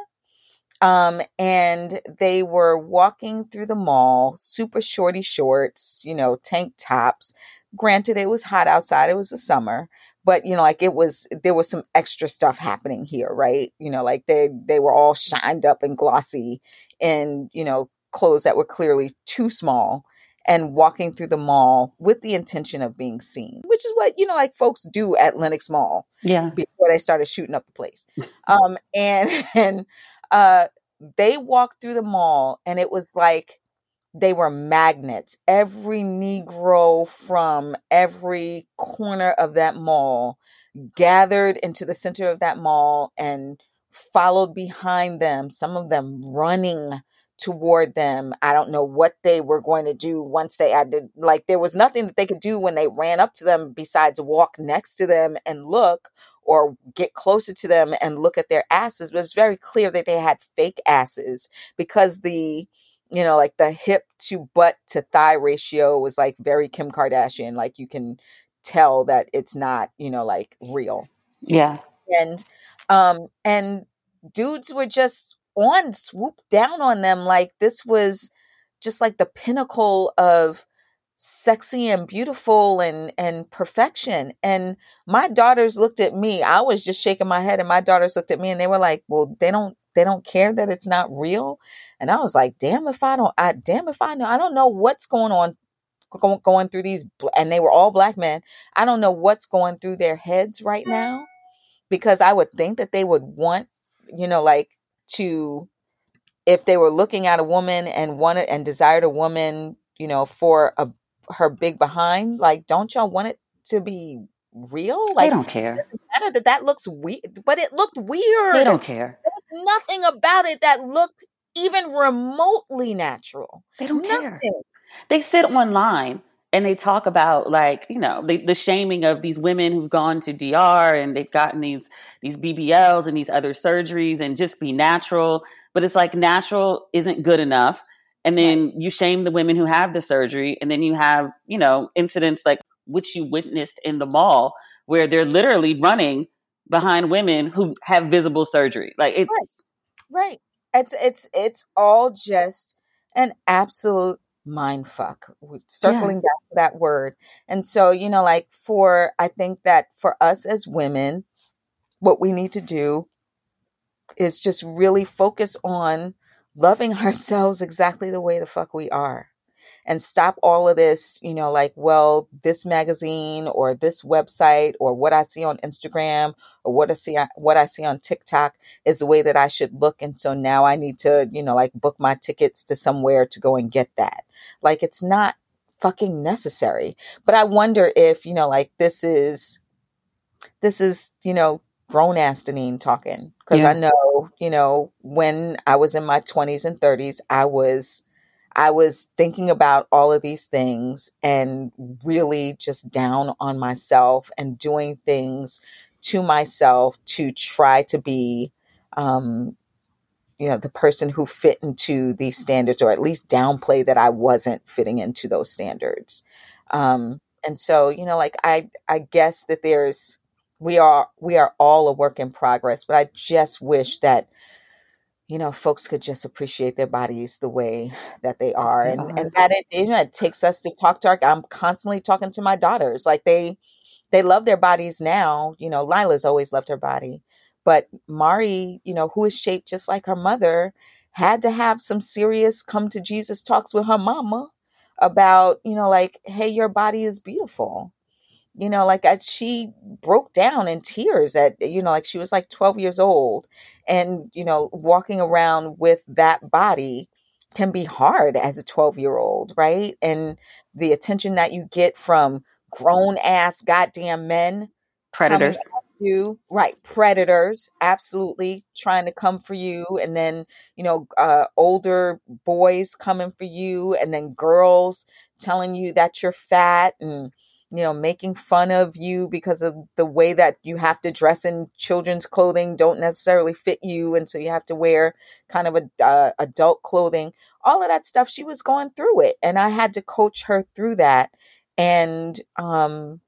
um, and they were walking through the mall super shorty shorts you know tank tops. Granted it was hot outside it was the summer but you know like it was there was some extra stuff happening here right? You know like they they were all shined up and glossy in you know clothes that were clearly too small and walking through the mall with the intention of being seen which is what you know like folks do at lenox mall yeah. before they started shooting up the place. Um and and uh they walked through the mall and it was like they were magnets. Every Negro from every corner of that mall gathered into the center of that mall and followed behind them, some of them running toward them. I don't know what they were going to do once they to, like, there was nothing that they could do when they ran up to them besides walk next to them and look or get closer to them and look at their asses. But it's very clear that they had fake asses because the you know, like the hip to butt to thigh ratio was like very Kim Kardashian. Like you can tell that it's not, you know, like real. Yeah. And um and dudes were just on swoop down on them like this was just like the pinnacle of sexy and beautiful and and perfection and my daughters looked at me i was just shaking my head and my daughters looked at me and they were like well they don't they don't care that it's not real. And i was like damn if i don't i damn if i know i don't know what's going on going through these and they were all black men. I don't know what's going through their heads right now because i would think that they would want you know like to if they were looking at a woman and wanted and desired a woman you know for a her big behind like don't y'all want it to be real like they don't care matter that that looks weird but it looked weird they don't care there's nothing about it that looked even remotely natural they don't nothing. care they sit online and they talk about like you know the, the, shaming of these women who've gone to DR and they've gotten these these BBLs and these other surgeries and just be natural. But it's like natural isn't good enough. And then right. you shame the women who have the surgery, and then you have you know incidents like which you witnessed in the mall where they're literally running behind women who have visible surgery. Like it's right. right. It's it's it's all just an absolute mind fuck circling yeah. back to that word and so you know like for i think that for us as women what we need to do is just really focus on loving ourselves exactly the way the fuck we are and stop all of this, you know, like, well, this magazine or this website or what I see on Instagram or what I see uh, what I see on TikTok is the way that I should look and so now I need to, you know, like book my tickets to somewhere to go and get that. Like it's not fucking necessary. But I wonder if, you know, like this is this is, you know, grown ass Denene talking. Because yeah. I know, you know, when I was in my 20s and 30s, I was I was thinking about all of these things and really just down on myself and doing things to myself to try to be, um, you know, the person who fit into these standards or at least downplay that I wasn't fitting into those standards. Um, and so, you know, like I, I guess that there's, we are, we are all a work in progress, but I just wish that you know, folks could just appreciate their bodies the way that they are. And and that it, you know, it takes us to talk to our I'm constantly talking to my daughters. Like they they love their bodies now. You know, Lila's always loved her body. But Mari, you know, who is shaped just like her mother, had to have some serious come to Jesus talks with her mama about, you know, like, hey, your body is beautiful you know like she broke down in tears at you know like she was like 12 years old and you know walking around with that body can be hard as a 12 year old right? And the attention that you get from grown ass goddamn men predators. you right predators absolutely trying to come for you and then you know uh, older boys coming for you and then girls telling you that you're fat and you know, making fun of you because of the way that you have to dress in children's clothing don't necessarily fit you. And so you have to wear kind of a uh, adult clothing, all of that stuff. She was going through it and I had to coach her through that. And, um,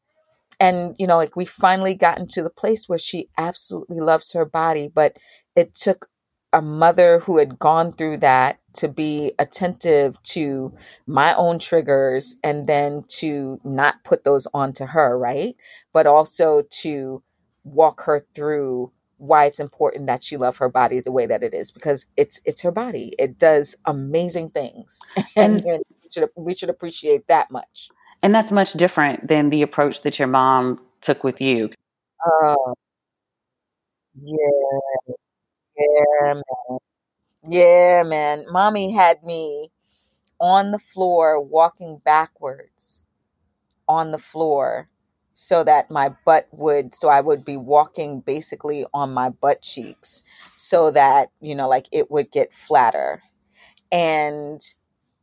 and you know like we finally gotten to the place where she absolutely loves her body but it took a mother who had gone through that to be attentive to my own triggers and then to not put those onto her, right? But also to walk her through why it's important that she love her body the way that it is because it's it's her body. It does amazing things. And, and we, should, we should appreciate that much. And that's much different than the approach that your mom took with you. Oh, yeah. Yeah, man. Yeah, man. Mommy had me on the floor walking backwards on the floor so that my butt would so I would be walking basically on my butt cheeks so that, you know, like it would get flatter. And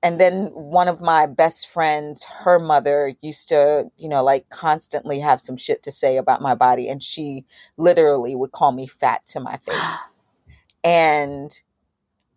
and then one of my best friends, her mother used to, you know, like constantly have some shit to say about my body and she literally would call me fat to my face. And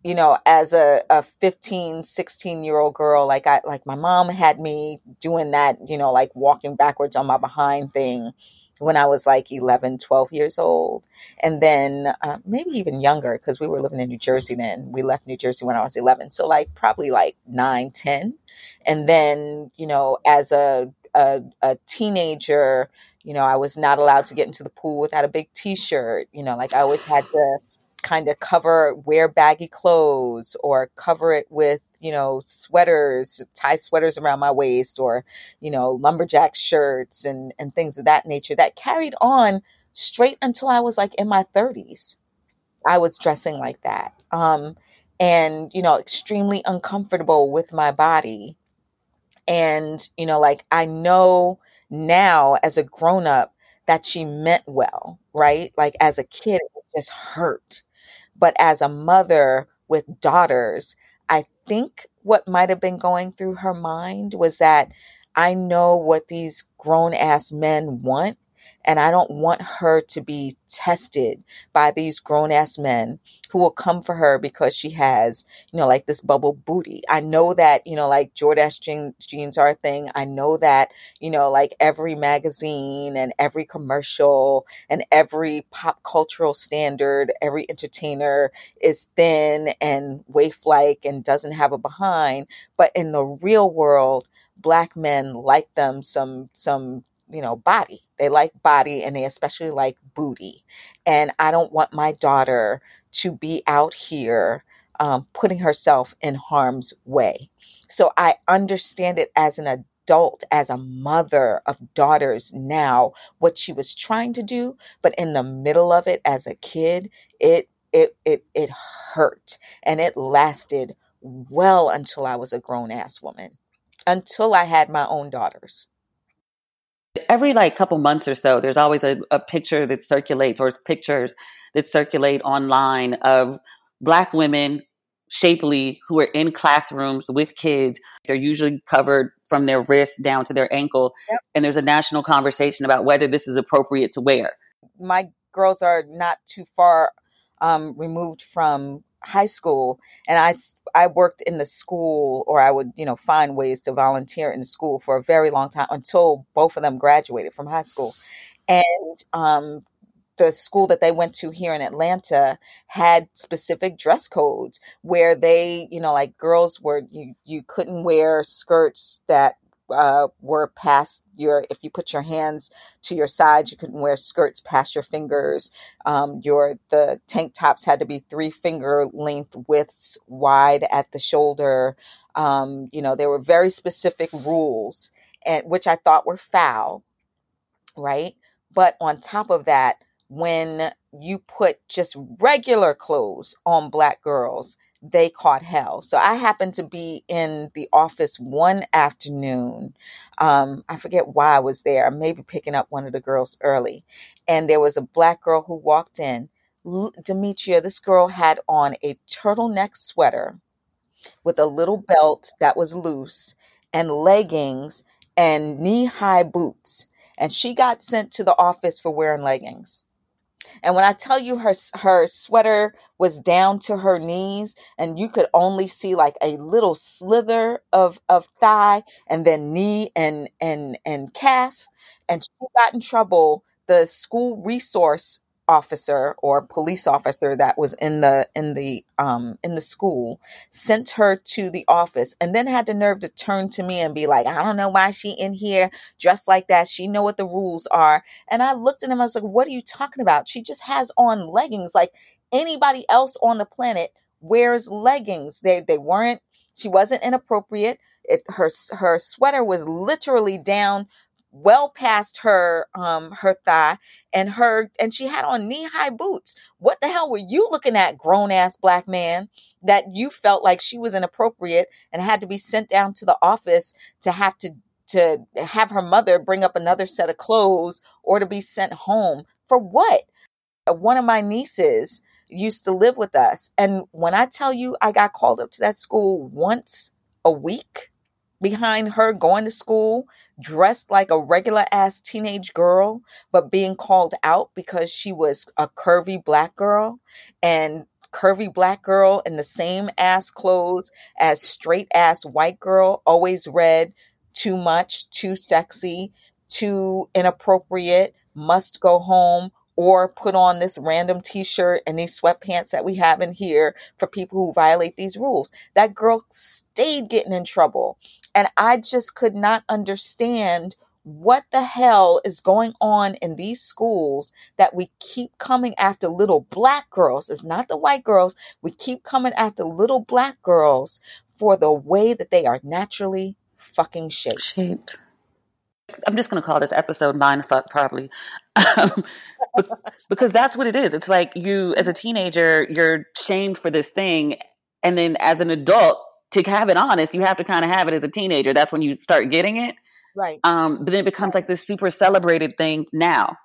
you know as a, a 15 16 year old girl like i like my mom had me doing that you know like walking backwards on my behind thing when i was like 11 12 years old. And then uh, maybe even younger because we were living in new jersey then. We left new jersey when i was 11 so like probably like 9 10 and then you know as a, a, a teenager you know i was not allowed to get into the pool without a big t-shirt. You know like i always had to kind of cover wear baggy clothes or cover it with you know sweaters tie sweaters around my waist or you know lumberjack shirts and and things of that nature that carried on straight until i was like in my 30s i was dressing like that um and you know extremely uncomfortable with my body. And you know like i know now as a grown up that she meant well right? Like as a kid it just hurt but as a mother with daughters, I think what might have been going through her mind was that I know what these grown ass men want and I don't want her to be tested by these grown ass men who will come for her because she has, you know, like this bubble booty. I know that, you know, like Jordache jeans, are a thing. I know that, you know, like every magazine and every commercial and every pop cultural standard, every entertainer is thin and waif like and doesn't have a behind. But in the real world, black men like them some some you know, body. They like body and they especially like booty. And I don't want my daughter to be out here um, putting herself in harm's way. So I understand it as an adult, as a mother of daughters now, what she was trying to do. But in the middle of it as a kid, it it it it hurt and it lasted well until I was a grown ass woman, until I had my own daughters every like couple months or so there's always a, a picture that circulates or pictures that circulate online of black women shapely who are in classrooms with kids they're usually covered from their wrist down to their ankle yep. and there's a national conversation about whether this is appropriate to wear my girls are not too far um, removed from high school and I, I worked in the school or I would, you know, find ways to volunteer in school for a very long time until both of them graduated from high school. And um, the school that they went to here in Atlanta had specific dress codes where they, you know, like girls were you you couldn't wear skirts that uh, were past your if you put your hands to your sides you couldn't wear skirts past your fingers. Um, your the tank tops had to be three finger length widths wide at the shoulder. Um, you know there were very specific rules and which i thought were foul right? But on top of that when you put just regular clothes on black girls they caught hell. So I happened to be in the office one afternoon. Um, I forget why I was there, maybe picking up one of the girls early. And there was a black girl who walked in. Demetria, this girl had on a turtleneck sweater with a little belt that was loose and leggings and knee high boots. And she got sent to the office for wearing leggings. And when I tell you her her sweater was down to her knees and you could only see like a little slither of of thigh and then knee and and and calf and she got in trouble. The school resource officer or police officer that was in the in the um in the school sent her to the office and then had the nerve to turn to me and be like i don't know why she in here dressed like that. She know what the rules are. And i looked at him i was like what are you talking about? She just has on leggings. Like anybody else on the planet wears leggings. They they weren't she wasn't inappropriate. It her her sweater was literally down well past her um her thigh and her and she had on knee-high boots. What the hell were you looking at grown ass black man that you felt like she was inappropriate and had to be sent down to the office to have to to have her mother bring up another set of clothes or to be sent home? For what? Uh, one of my nieces used to live with us and when i tell you i got called up to that school once a week behind her going to school dressed like a regular ass teenage girl, but being called out because she was a curvy black girl and curvy black girl in the same ass clothes as straight ass white girl, always read too much, too sexy, too inappropriate, must go home, or put on this random t-shirt and these sweatpants that we have in here for people who violate these rules. That girl stayed getting in trouble. And I just could not understand what the hell is going on in these schools that we keep coming after little black girls. It's not the white girls. We keep coming after little black girls for the way that they are naturally fucking shaped. shaped. I'm just going to call this episode Mind Fuck Probably. Um, because that's what it is. It's like you, as a teenager, you're shamed for this thing. And then as an adult, to have it honest, you have to kind of have it as a teenager. That's when you start getting it. Right. Um, but then it becomes like this super celebrated thing now.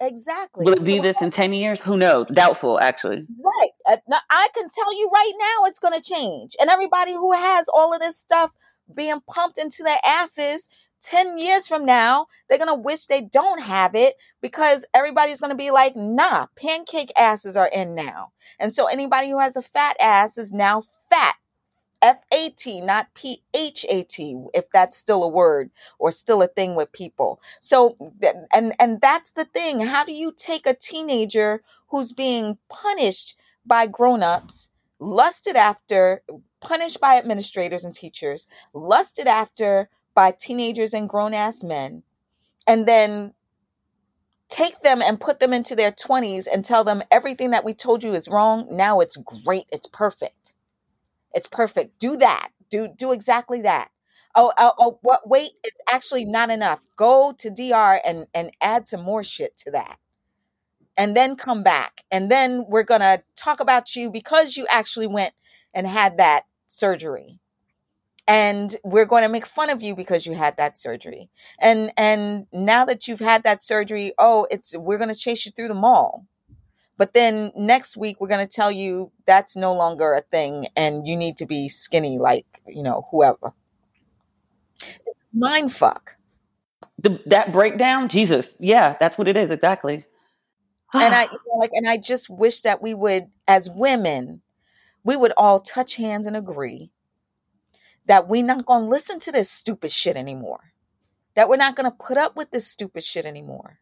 Exactly. Will it be this in 10 years? Who knows? Doubtful, actually. Right. Uh, I can tell you right now it's going to change. And everybody who has all of this stuff being pumped into their asses 10 years from now, they're going to wish they don't have it because everybody's going to be like, nah, pancake asses are in now. And so anybody who has a fat ass is now fat. F A T, not P H A T, if that's still a word or still a thing with people. So, and and that's the thing. How do you take a teenager who's being punished by grown-ups, lusted after, punished by administrators and teachers, lusted after by teenagers and grown ass men, and then take them and put them into their 20s and tell them everything that we told you is wrong. Now it's great. It's perfect. It's perfect. Do that. Do do exactly that. Oh, oh, oh what wait, it's actually not enough. Go to DR and and add some more shit to that. And then come back. And then we're going to talk about you because you actually went and had that surgery and we're going to make fun of you because you had that surgery and and now that you've had that surgery oh it's we're going to chase you through the mall but then next week we're going to tell you that's no longer a thing and you need to be skinny like you know whoever. Mind fuck. The, that breakdown? Jesus. Yeah that's what it is exactly. And i you know, like and i just wish that we would as women we would all touch hands and agree that we're not going to listen to this stupid shit anymore. That we're not going to put up with this stupid shit anymore.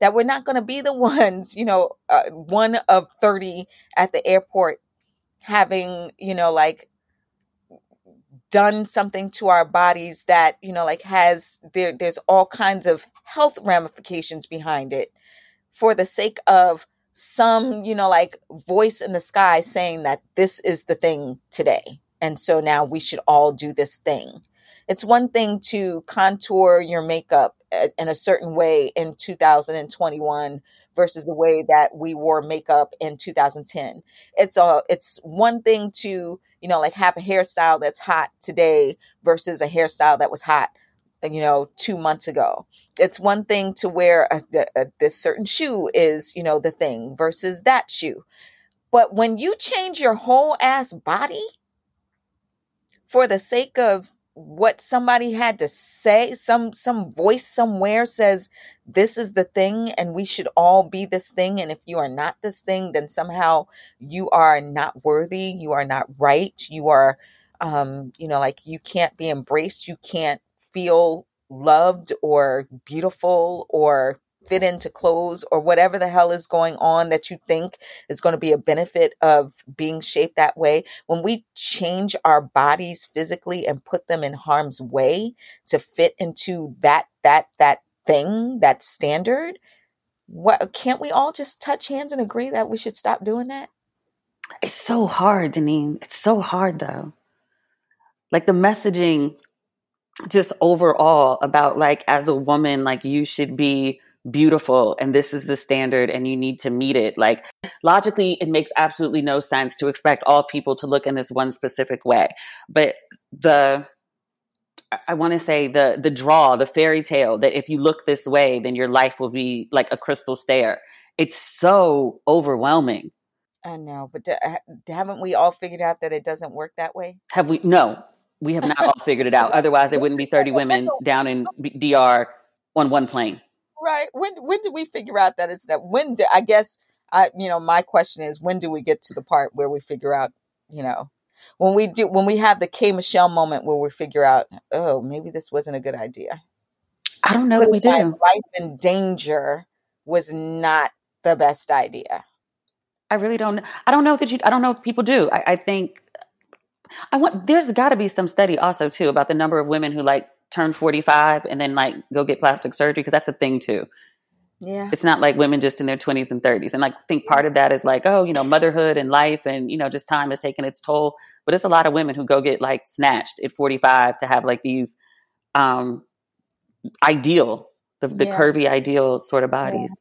That we're not going to be the ones, you know, uh, one of 30 at the airport having, you know, like done something to our bodies that, you know, like has there there's all kinds of health ramifications behind it for the sake of some, you know, like voice in the sky saying that this is the thing today and so now we should all do this thing. It's one thing to contour your makeup in a certain way in 2021 versus the way that we wore makeup in 2010. It's a it's one thing to, you know, like have a hairstyle that's hot today versus a hairstyle that was hot you know 2 months ago. It's one thing to wear a, a, this certain shoe is, you know, the thing versus that shoe. But when you change your whole ass body, for the sake of what somebody had to say some some voice somewhere says this is the thing and we should all be this thing. And if you are not this thing then somehow you are not worthy. You are not right. You are um you know like you can't be embraced. You can't feel loved or beautiful or fit into clothes or whatever the hell is going on that you think is going to be a benefit of being shaped that way, when we change our bodies physically and put them in harm's way to fit into that that that thing, that standard, what can't we all just touch hands and agree that we should stop doing that? It's so hard, Denene. It's so hard though. Like the messaging just overall about like as a woman like you should be beautiful and this is the standard and you need to meet it. Like logically, it makes absolutely no sense to expect all people to look in this one specific way. But the, I want to say the the draw, the fairy tale that if you look this way, then your life will be like a crystal stair. It's so overwhelming. I know, but haven't we all figured out that it doesn't work that way? Have we? No, we have not all figured it out. Otherwise, there wouldn't be 30 women down in DR on one plane right. When when do we figure out that it's that? When do I guess I you know my question is when do we get to the part where we figure out you know when we do when we have the K Michelle moment where we figure out oh maybe this wasn't a good idea. I don't know that we do. Life in danger was not the best idea. I really don't. I don't know that you. I don't know if people do. I, I think I want. There's got to be some study also too about the number of women who like turn 45 and then like go get plastic surgery because that's a thing too. Yeah. It's not like women just in their 20s and 30s. And like, I think part of that is like, oh, you know, motherhood and life and, you know, just time has taken its toll. But it's a lot of women who go get like snatched at 45 to have like these um ideal, the, the yeah. curvy ideal sort of bodies.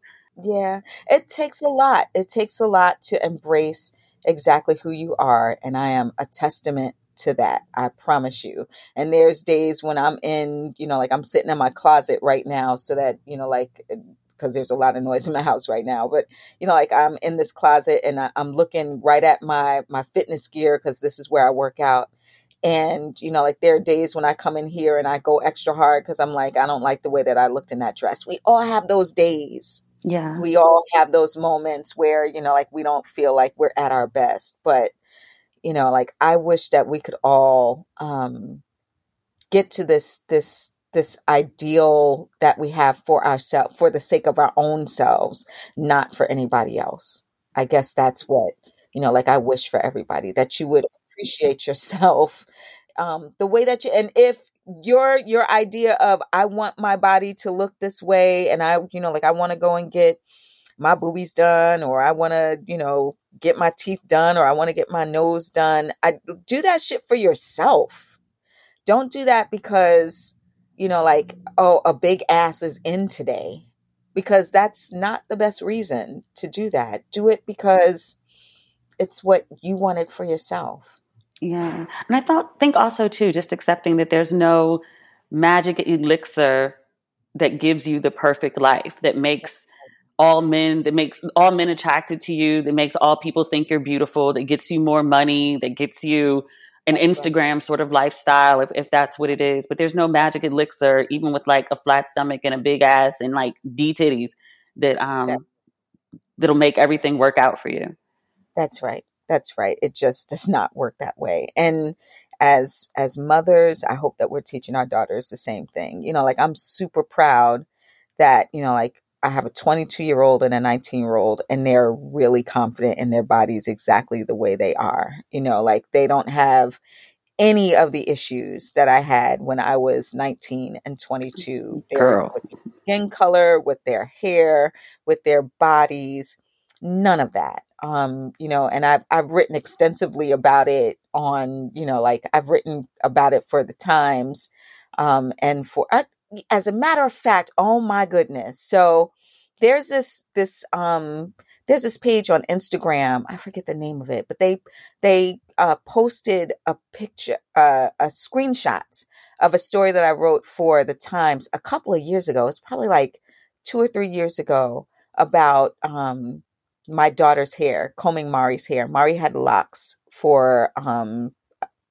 Yeah. yeah. It takes a lot. It takes a lot to embrace exactly who you are. And I am a testament to that. I promise you. And there's days when I'm in, you know, like I'm sitting in my closet right now so that, you know, like, uh, because there's a lot of noise in my house right now, but you know, like I'm in this closet and I, am looking right at my, my fitness gear because this is where I work out. And, you know, like there are days when I come in here and I go extra hard because I'm like, I don't like the way that I looked in that dress. We all have those days. Yeah. We all have those moments where, you know, like we don't feel like we're at our best. But, you know, like I wish that we could all um get to this this this ideal that we have for ourselves for the sake of our own selves, not for anybody else. I guess that's what, you know, like I wish for everybody that you would appreciate yourself um, the way that you, and if your your idea of I want my body to look this way, and I, you know, like I want to go and get my boobies done, or I want to, you know, get my teeth done, or I want to get my nose done. I do that shit for yourself. Don't do that because you know, like, oh, a big ass is in today. Because that's not the best reason to do that. Do it because it's what you wanted for yourself. Yeah. And I thought think also too, just accepting that there's no magic elixir that gives you the perfect life, that makes all men, that makes all men attracted to you, that makes all people think you're beautiful, that gets you more money, that gets you an Instagram sort of lifestyle, if, if that's what it is. But there's no magic elixir, even with like a flat stomach and a big ass and like D titties that um yeah. that'll make everything work out for you. That's right. That's right. It just does not work that way. And as as mothers, I hope that we're teaching our daughters the same thing. You know, like I'm super proud that, you know, like I have a 22 year old and a 19 year old, and they're really confident in their bodies exactly the way they are. You know, like they don't have any of the issues that I had when I was 19 and 22. Girl. With their skin color, with their hair, with their bodies, none of that. Um, you know, and I've I've written extensively about it on, you know, like I've written about it for the Times, um, and for as a matter of fact, oh my goodness. So there's this this um there's this page on Instagram. I forget the name of it, but they they uh, posted a picture, uh, a screenshots of a story that I wrote for the Times a couple of years ago. It's probably like two or three years ago about um, my daughter's hair, combing Mari's hair. Mari had locks for um,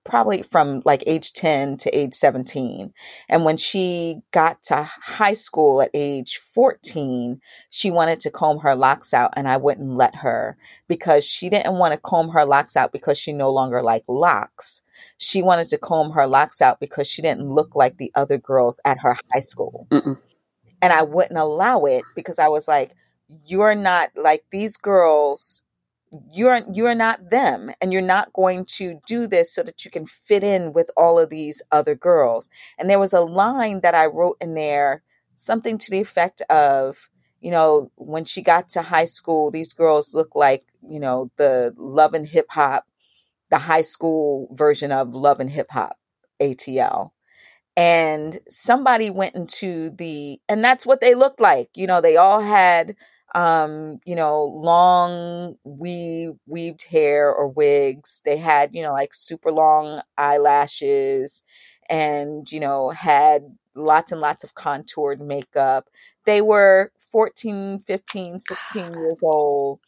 probably from like age 10 to age 17. And when she got to high school at age 14, she wanted to comb her locks out and I wouldn't let her because she didn't want to comb her locks out because she no longer liked locks. She wanted to comb her locks out because she didn't look like the other girls at her high school. Mm-mm. And I wouldn't allow it because I was like, you're not like these girls you're you're not them and you're not going to do this so that you can fit in with all of these other girls. And there was a line that i wrote in there something to the effect of you know when she got to high school these girls look like you know the love and hip hop the high school version of love and hip hop atl and somebody went into the and that's what they looked like. You know they all had um, you know, long weave weaved hair or wigs. They had, you know, like super long eyelashes and, you know, had lots and lots of contoured makeup. They were 14, 15, 16 years old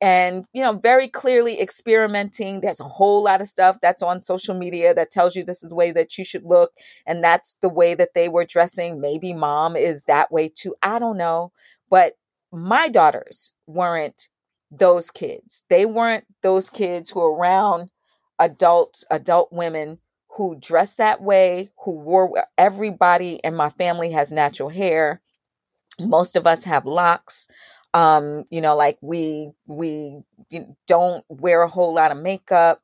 and you know very clearly experimenting there's a whole lot of stuff that's on social media that tells you this is the way that you should look and that's the way that they were dressing maybe mom is that way too i don't know but my daughters weren't those kids. They weren't those kids who are around adults, adult women who dress that way, who wore everybody in my family has natural hair. Most of us have locks. Um, you know, like we we don't wear a whole lot of makeup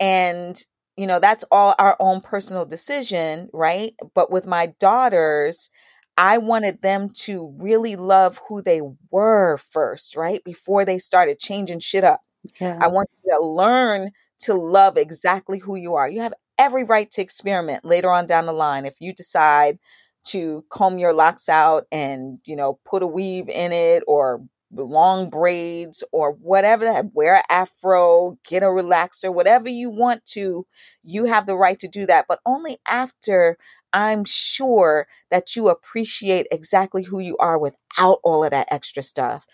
and you know, that's all our own personal decision, right? But with my daughters, I wanted them to really love who they were first, right? Before they started changing shit up. Yeah. I want you to learn to love exactly who you are. You have every right to experiment later on down the line if you decide to comb your locks out and, you know, put a weave in it or long braids or whatever wear an afro get a relaxer whatever you want to you have the right to do that but only after i'm sure that you appreciate exactly who you are without all of that extra stuff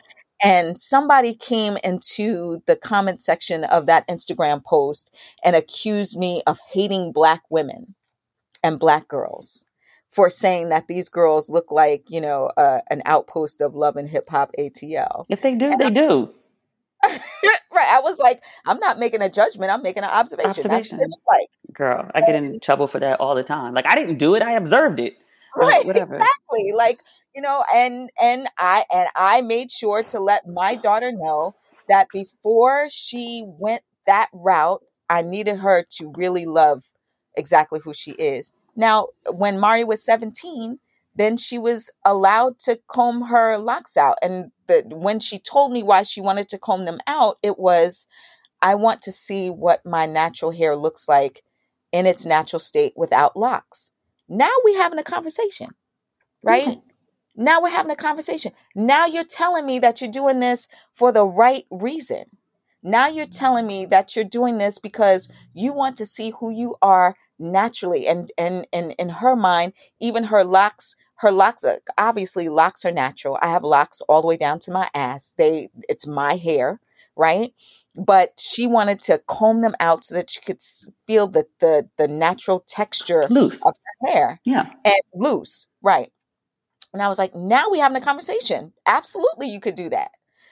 and somebody came into the comment section of that Instagram post and accused me of hating black women and black girls for saying that these girls look like, you know, uh, an outpost of love and hip hop ATL. If they do, And they I- do. right. I was like, I'm not making a judgment. I'm making an observation. Observation. like. Girl, I get in trouble for that all the time. Like I didn't do it, I observed it. Right whatever. exactly like you know and and i and i made sure to let my daughter know that before she went that route i needed her to really love exactly who she is now when mari was 17 then she was allowed to comb her locks out and when she told me why she wanted to comb them out it was i want to see what my natural hair looks like in its natural state without locks. Now we're having a conversation right? Right. now we're having a conversation. Now you're telling me that you're doing this for the right reason. Now you're telling me that you're doing this because you want to see who you are naturally and and and in her mind even her locks her locks uh, obviously locks are natural. I have locks all the way down to my ass. They it's my hair right? But she wanted to comb them out so that she could feel the the, the natural texture Loose. of her hair Yeah. and loose right? And i was like now we having a conversation. Absolutely you could do that.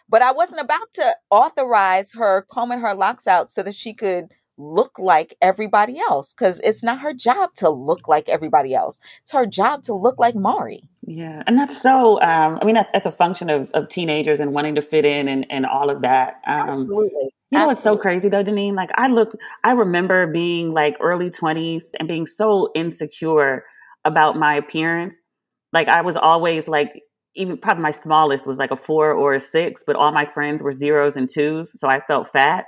But i wasn't about to authorize her combing her locks out so that she could look like everybody else because it's not her job to look like everybody else it's her job to look like mari Yeah, and that's so. Um, I mean, that's, that's a function of, of teenagers and wanting to fit in and, and all of that. Um, absolutely you know what's so crazy though, Denene? Like I look, I remember being like early twenties and being so insecure about my appearance. Like I was always like, even probably my smallest was like a four or a six, but all my friends were zeros and twos, so I felt fat.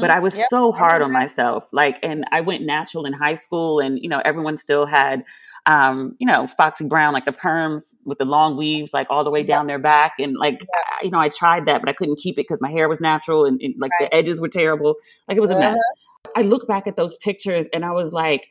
But I was Yep, so hard on myself. Like, and I went natural in high school, and you know, everyone still had, um, you know, Foxy Brown, like the perms with the long weaves, like all the way Yep. down their back, and like, I, you know, I tried that, but I couldn't keep it because my hair was natural, and, and, like Right. the edges were terrible. Like it was a mess. I look back at those pictures, and I was like.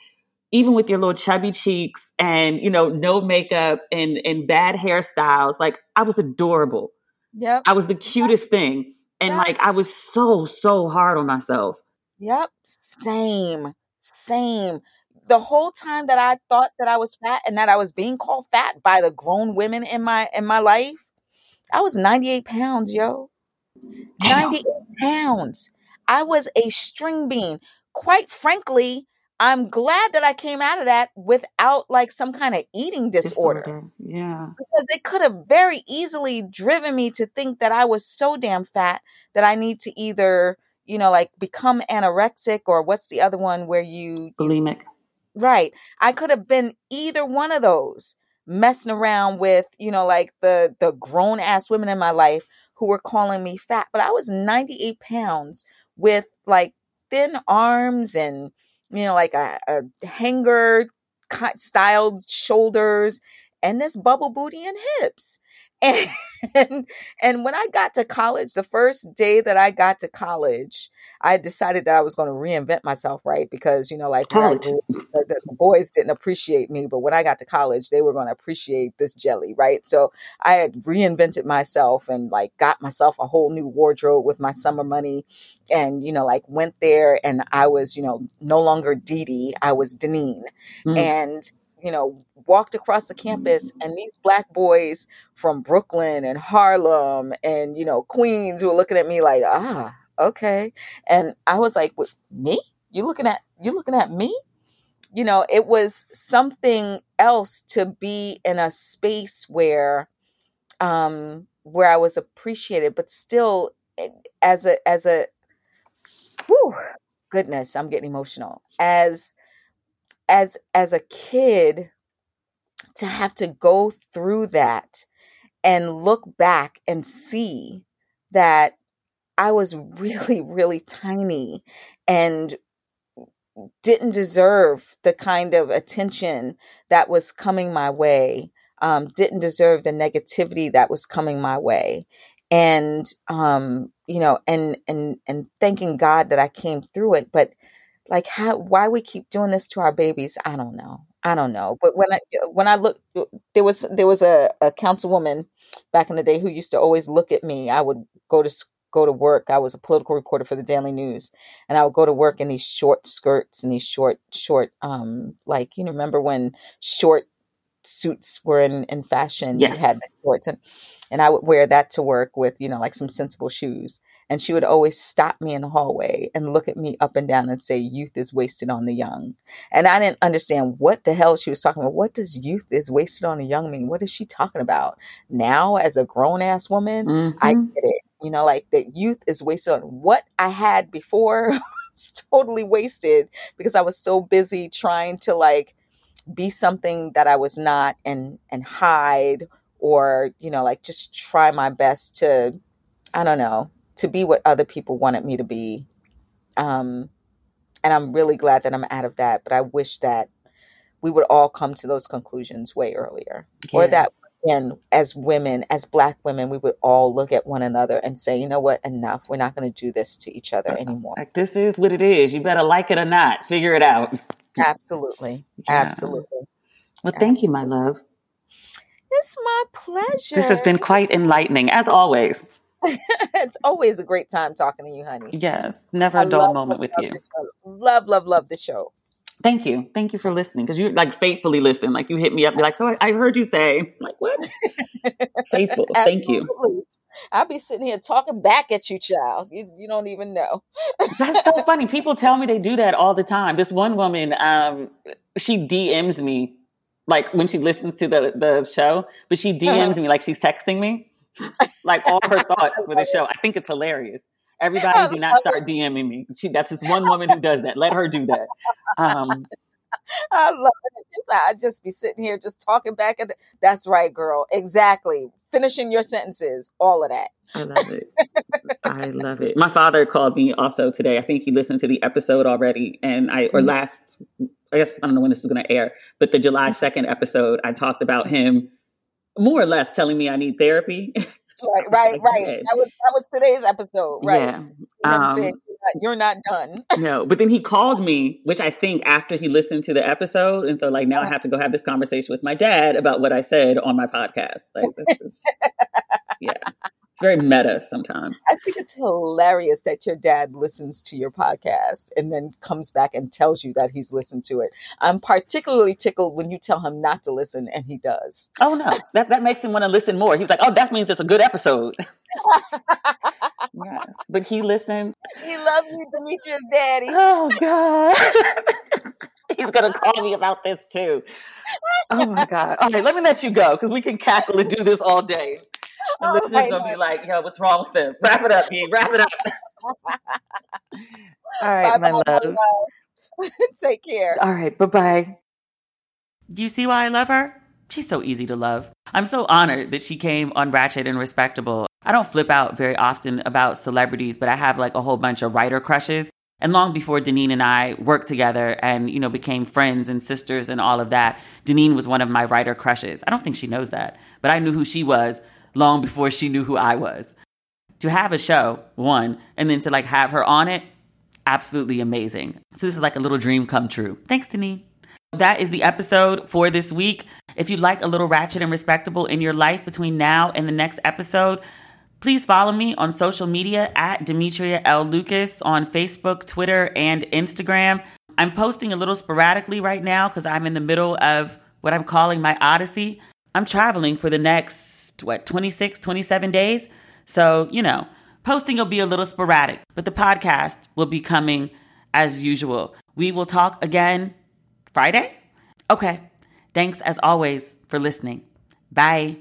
Even with your little chubby cheeks and you know no makeup and and bad hairstyles, like I was adorable. Yep. I was the cutest thing, and Yeah. like I was so so hard on myself. Yep. Same. Same. The whole time that I thought that I was fat and that I was being called fat by the grown women in my in my life, I was 98 pounds, yo. 98 pounds. I was a string bean. Quite frankly, I'm glad that I came out of that without like some kind of eating disorder Yeah. because it could have very easily driven me to think that I was so damn fat that I need to either, you know, like become anorexic or what's the other one where you, Bulimic. right. I could have been either one of those messing around with, you know, like the the grown ass women in my life who were calling me fat, but I was 98 pounds with like thin arms and you know like a, a hanger styled shoulders and this bubble booty and hips and, and and when i got to college the first day that i got to college i decided that i was going to reinvent myself right? Because you know like grew the, the boys didn't appreciate me but when i got to college they were going to appreciate this jelly right? So i had reinvented myself and like got myself a whole new wardrobe with my summer money and you know like went there and i was you know no longer Dee Dee, i was Denene. Mm. and you know walked across the campus and these black boys from brooklyn and harlem and you know queens were looking at me like ah okay. And i was like with me? You looking at you looking at me? You know it was something else to be in a space where um where i was appreciated but still as a as a whew, goodness i'm getting emotional. As as as a kid to have to go through that and look back and see that I was really, really tiny and didn't deserve the kind of attention that was coming my way, um, didn't deserve the negativity that was coming my way. And um, you know, and and and thanking God that I came through it. But like how why we keep doing this to our babies, I don't know. I don't know, but when I when I look, there was there was a, a councilwoman back in the day who used to always look at me. I would go to go to work. I was a political reporter for the Daily News, and I would go to work in these short skirts and these short short um like you know remember when short suits were in in fashion? Yes. You had the shorts and and I would wear that to work with you know like some sensible shoes. And she would always stop me in the hallway and look at me up and down and say, Youth is wasted on the young. And I didn't understand what the hell she was talking about. What does youth is wasted on the young mean? What is she talking about? Now, as a grown ass woman, mm-hmm. I get it. You know, like that youth is wasted on what I had before was totally wasted because I was so busy trying to like be something that I was not and and hide or, you know, like just try my best to I don't know, to be what other people wanted me to be. Um, and I'm really glad that I'm out of that. But I wish that we would all come to those conclusions way earlier, yeah. or that and as women, as Black women, we would all look at one another and say, you know what, enough. We're not going to do this to each other anymore. Like this is what it is. You better like it or not. Figure it out. Absolutely, yeah. absolutely. Well, thank absolutely. you, my love. It's my pleasure. This has been quite enlightening, as always. it's always a great time talking to you, honey. Yes, never a dull moment with you. Love, love, love the show. Thank you. Thank you for listening because you like faithfully listen. Like you hit me up, be like, so I heard you say, I'm like, what? Faithful. Thank you. I'll be sitting here talking back at you, child. You, you don't even know. That's so funny. People tell me they do that all the time. This one woman, um, she DMs me like when she listens to the, the show, but she DMs me like she's texting me like all her thoughts for the show. I think it's hilarious. Everybody do not start DMing me. She, that's just one woman who does that. Let her do that. Um, I love it. I just be sitting here just talking back at the, that's right, girl. Exactly. Finishing your sentences, all of that. I love it. I love it. My father called me also today. I think he listened to the episode already and I or mm-hmm. last I guess I don't know when this is going to air, but the July 2nd episode I talked about him more or less telling me I need therapy. Right, right, like, right. That was that was today's episode, right? Yeah. Um, saying, you're, not, you're not done. no, but then he called me, which I think after he listened to the episode, and so like now I have to go have this conversation with my dad about what I said on my podcast. Like this is, yeah very meta sometimes. I think it's hilarious that your dad listens to your podcast and then comes back and tells you that he's listened to it. I'm particularly tickled when you tell him not to listen and he does. Oh no, that that makes him want to listen more. He's like, "Oh, that means it's a good episode." yes, but he listens. He loves you, Demetria's daddy. Oh god. He's gonna call me about this too. Oh my god! All right, let me let you go because we can cackle and do this all day. The oh, listeners gonna be like, "Yo, what's wrong with them? Wrap it up, B. Wrap it up." All right, bye, my love. Take care. All right, bye bye. Do you see why I love her? She's so easy to love. I'm so honored that she came on Ratchet and Respectable. I don't flip out very often about celebrities, but I have like a whole bunch of writer crushes. And long before Denene and I worked together and, you know, became friends and sisters and all of that, Denene was one of my writer crushes. I don't think she knows that, but I knew who she was long before she knew who I was. To have a show, one, and then to like have her on it, absolutely amazing. So this is like a little dream come true. Thanks, Denene. That is the episode for this week. If you'd like a little ratchet and respectable in your life between now and the next episode, please follow me on social media at Demetria L. Lucas on Facebook, Twitter, and Instagram. I'm posting a little sporadically right now because I'm in the middle of what I'm calling my odyssey. I'm traveling for the next, what, 26, 27 days. So, you know, posting will be a little sporadic, but the podcast will be coming as usual. We will talk again Friday? Okay. Thanks as always for listening. Bye.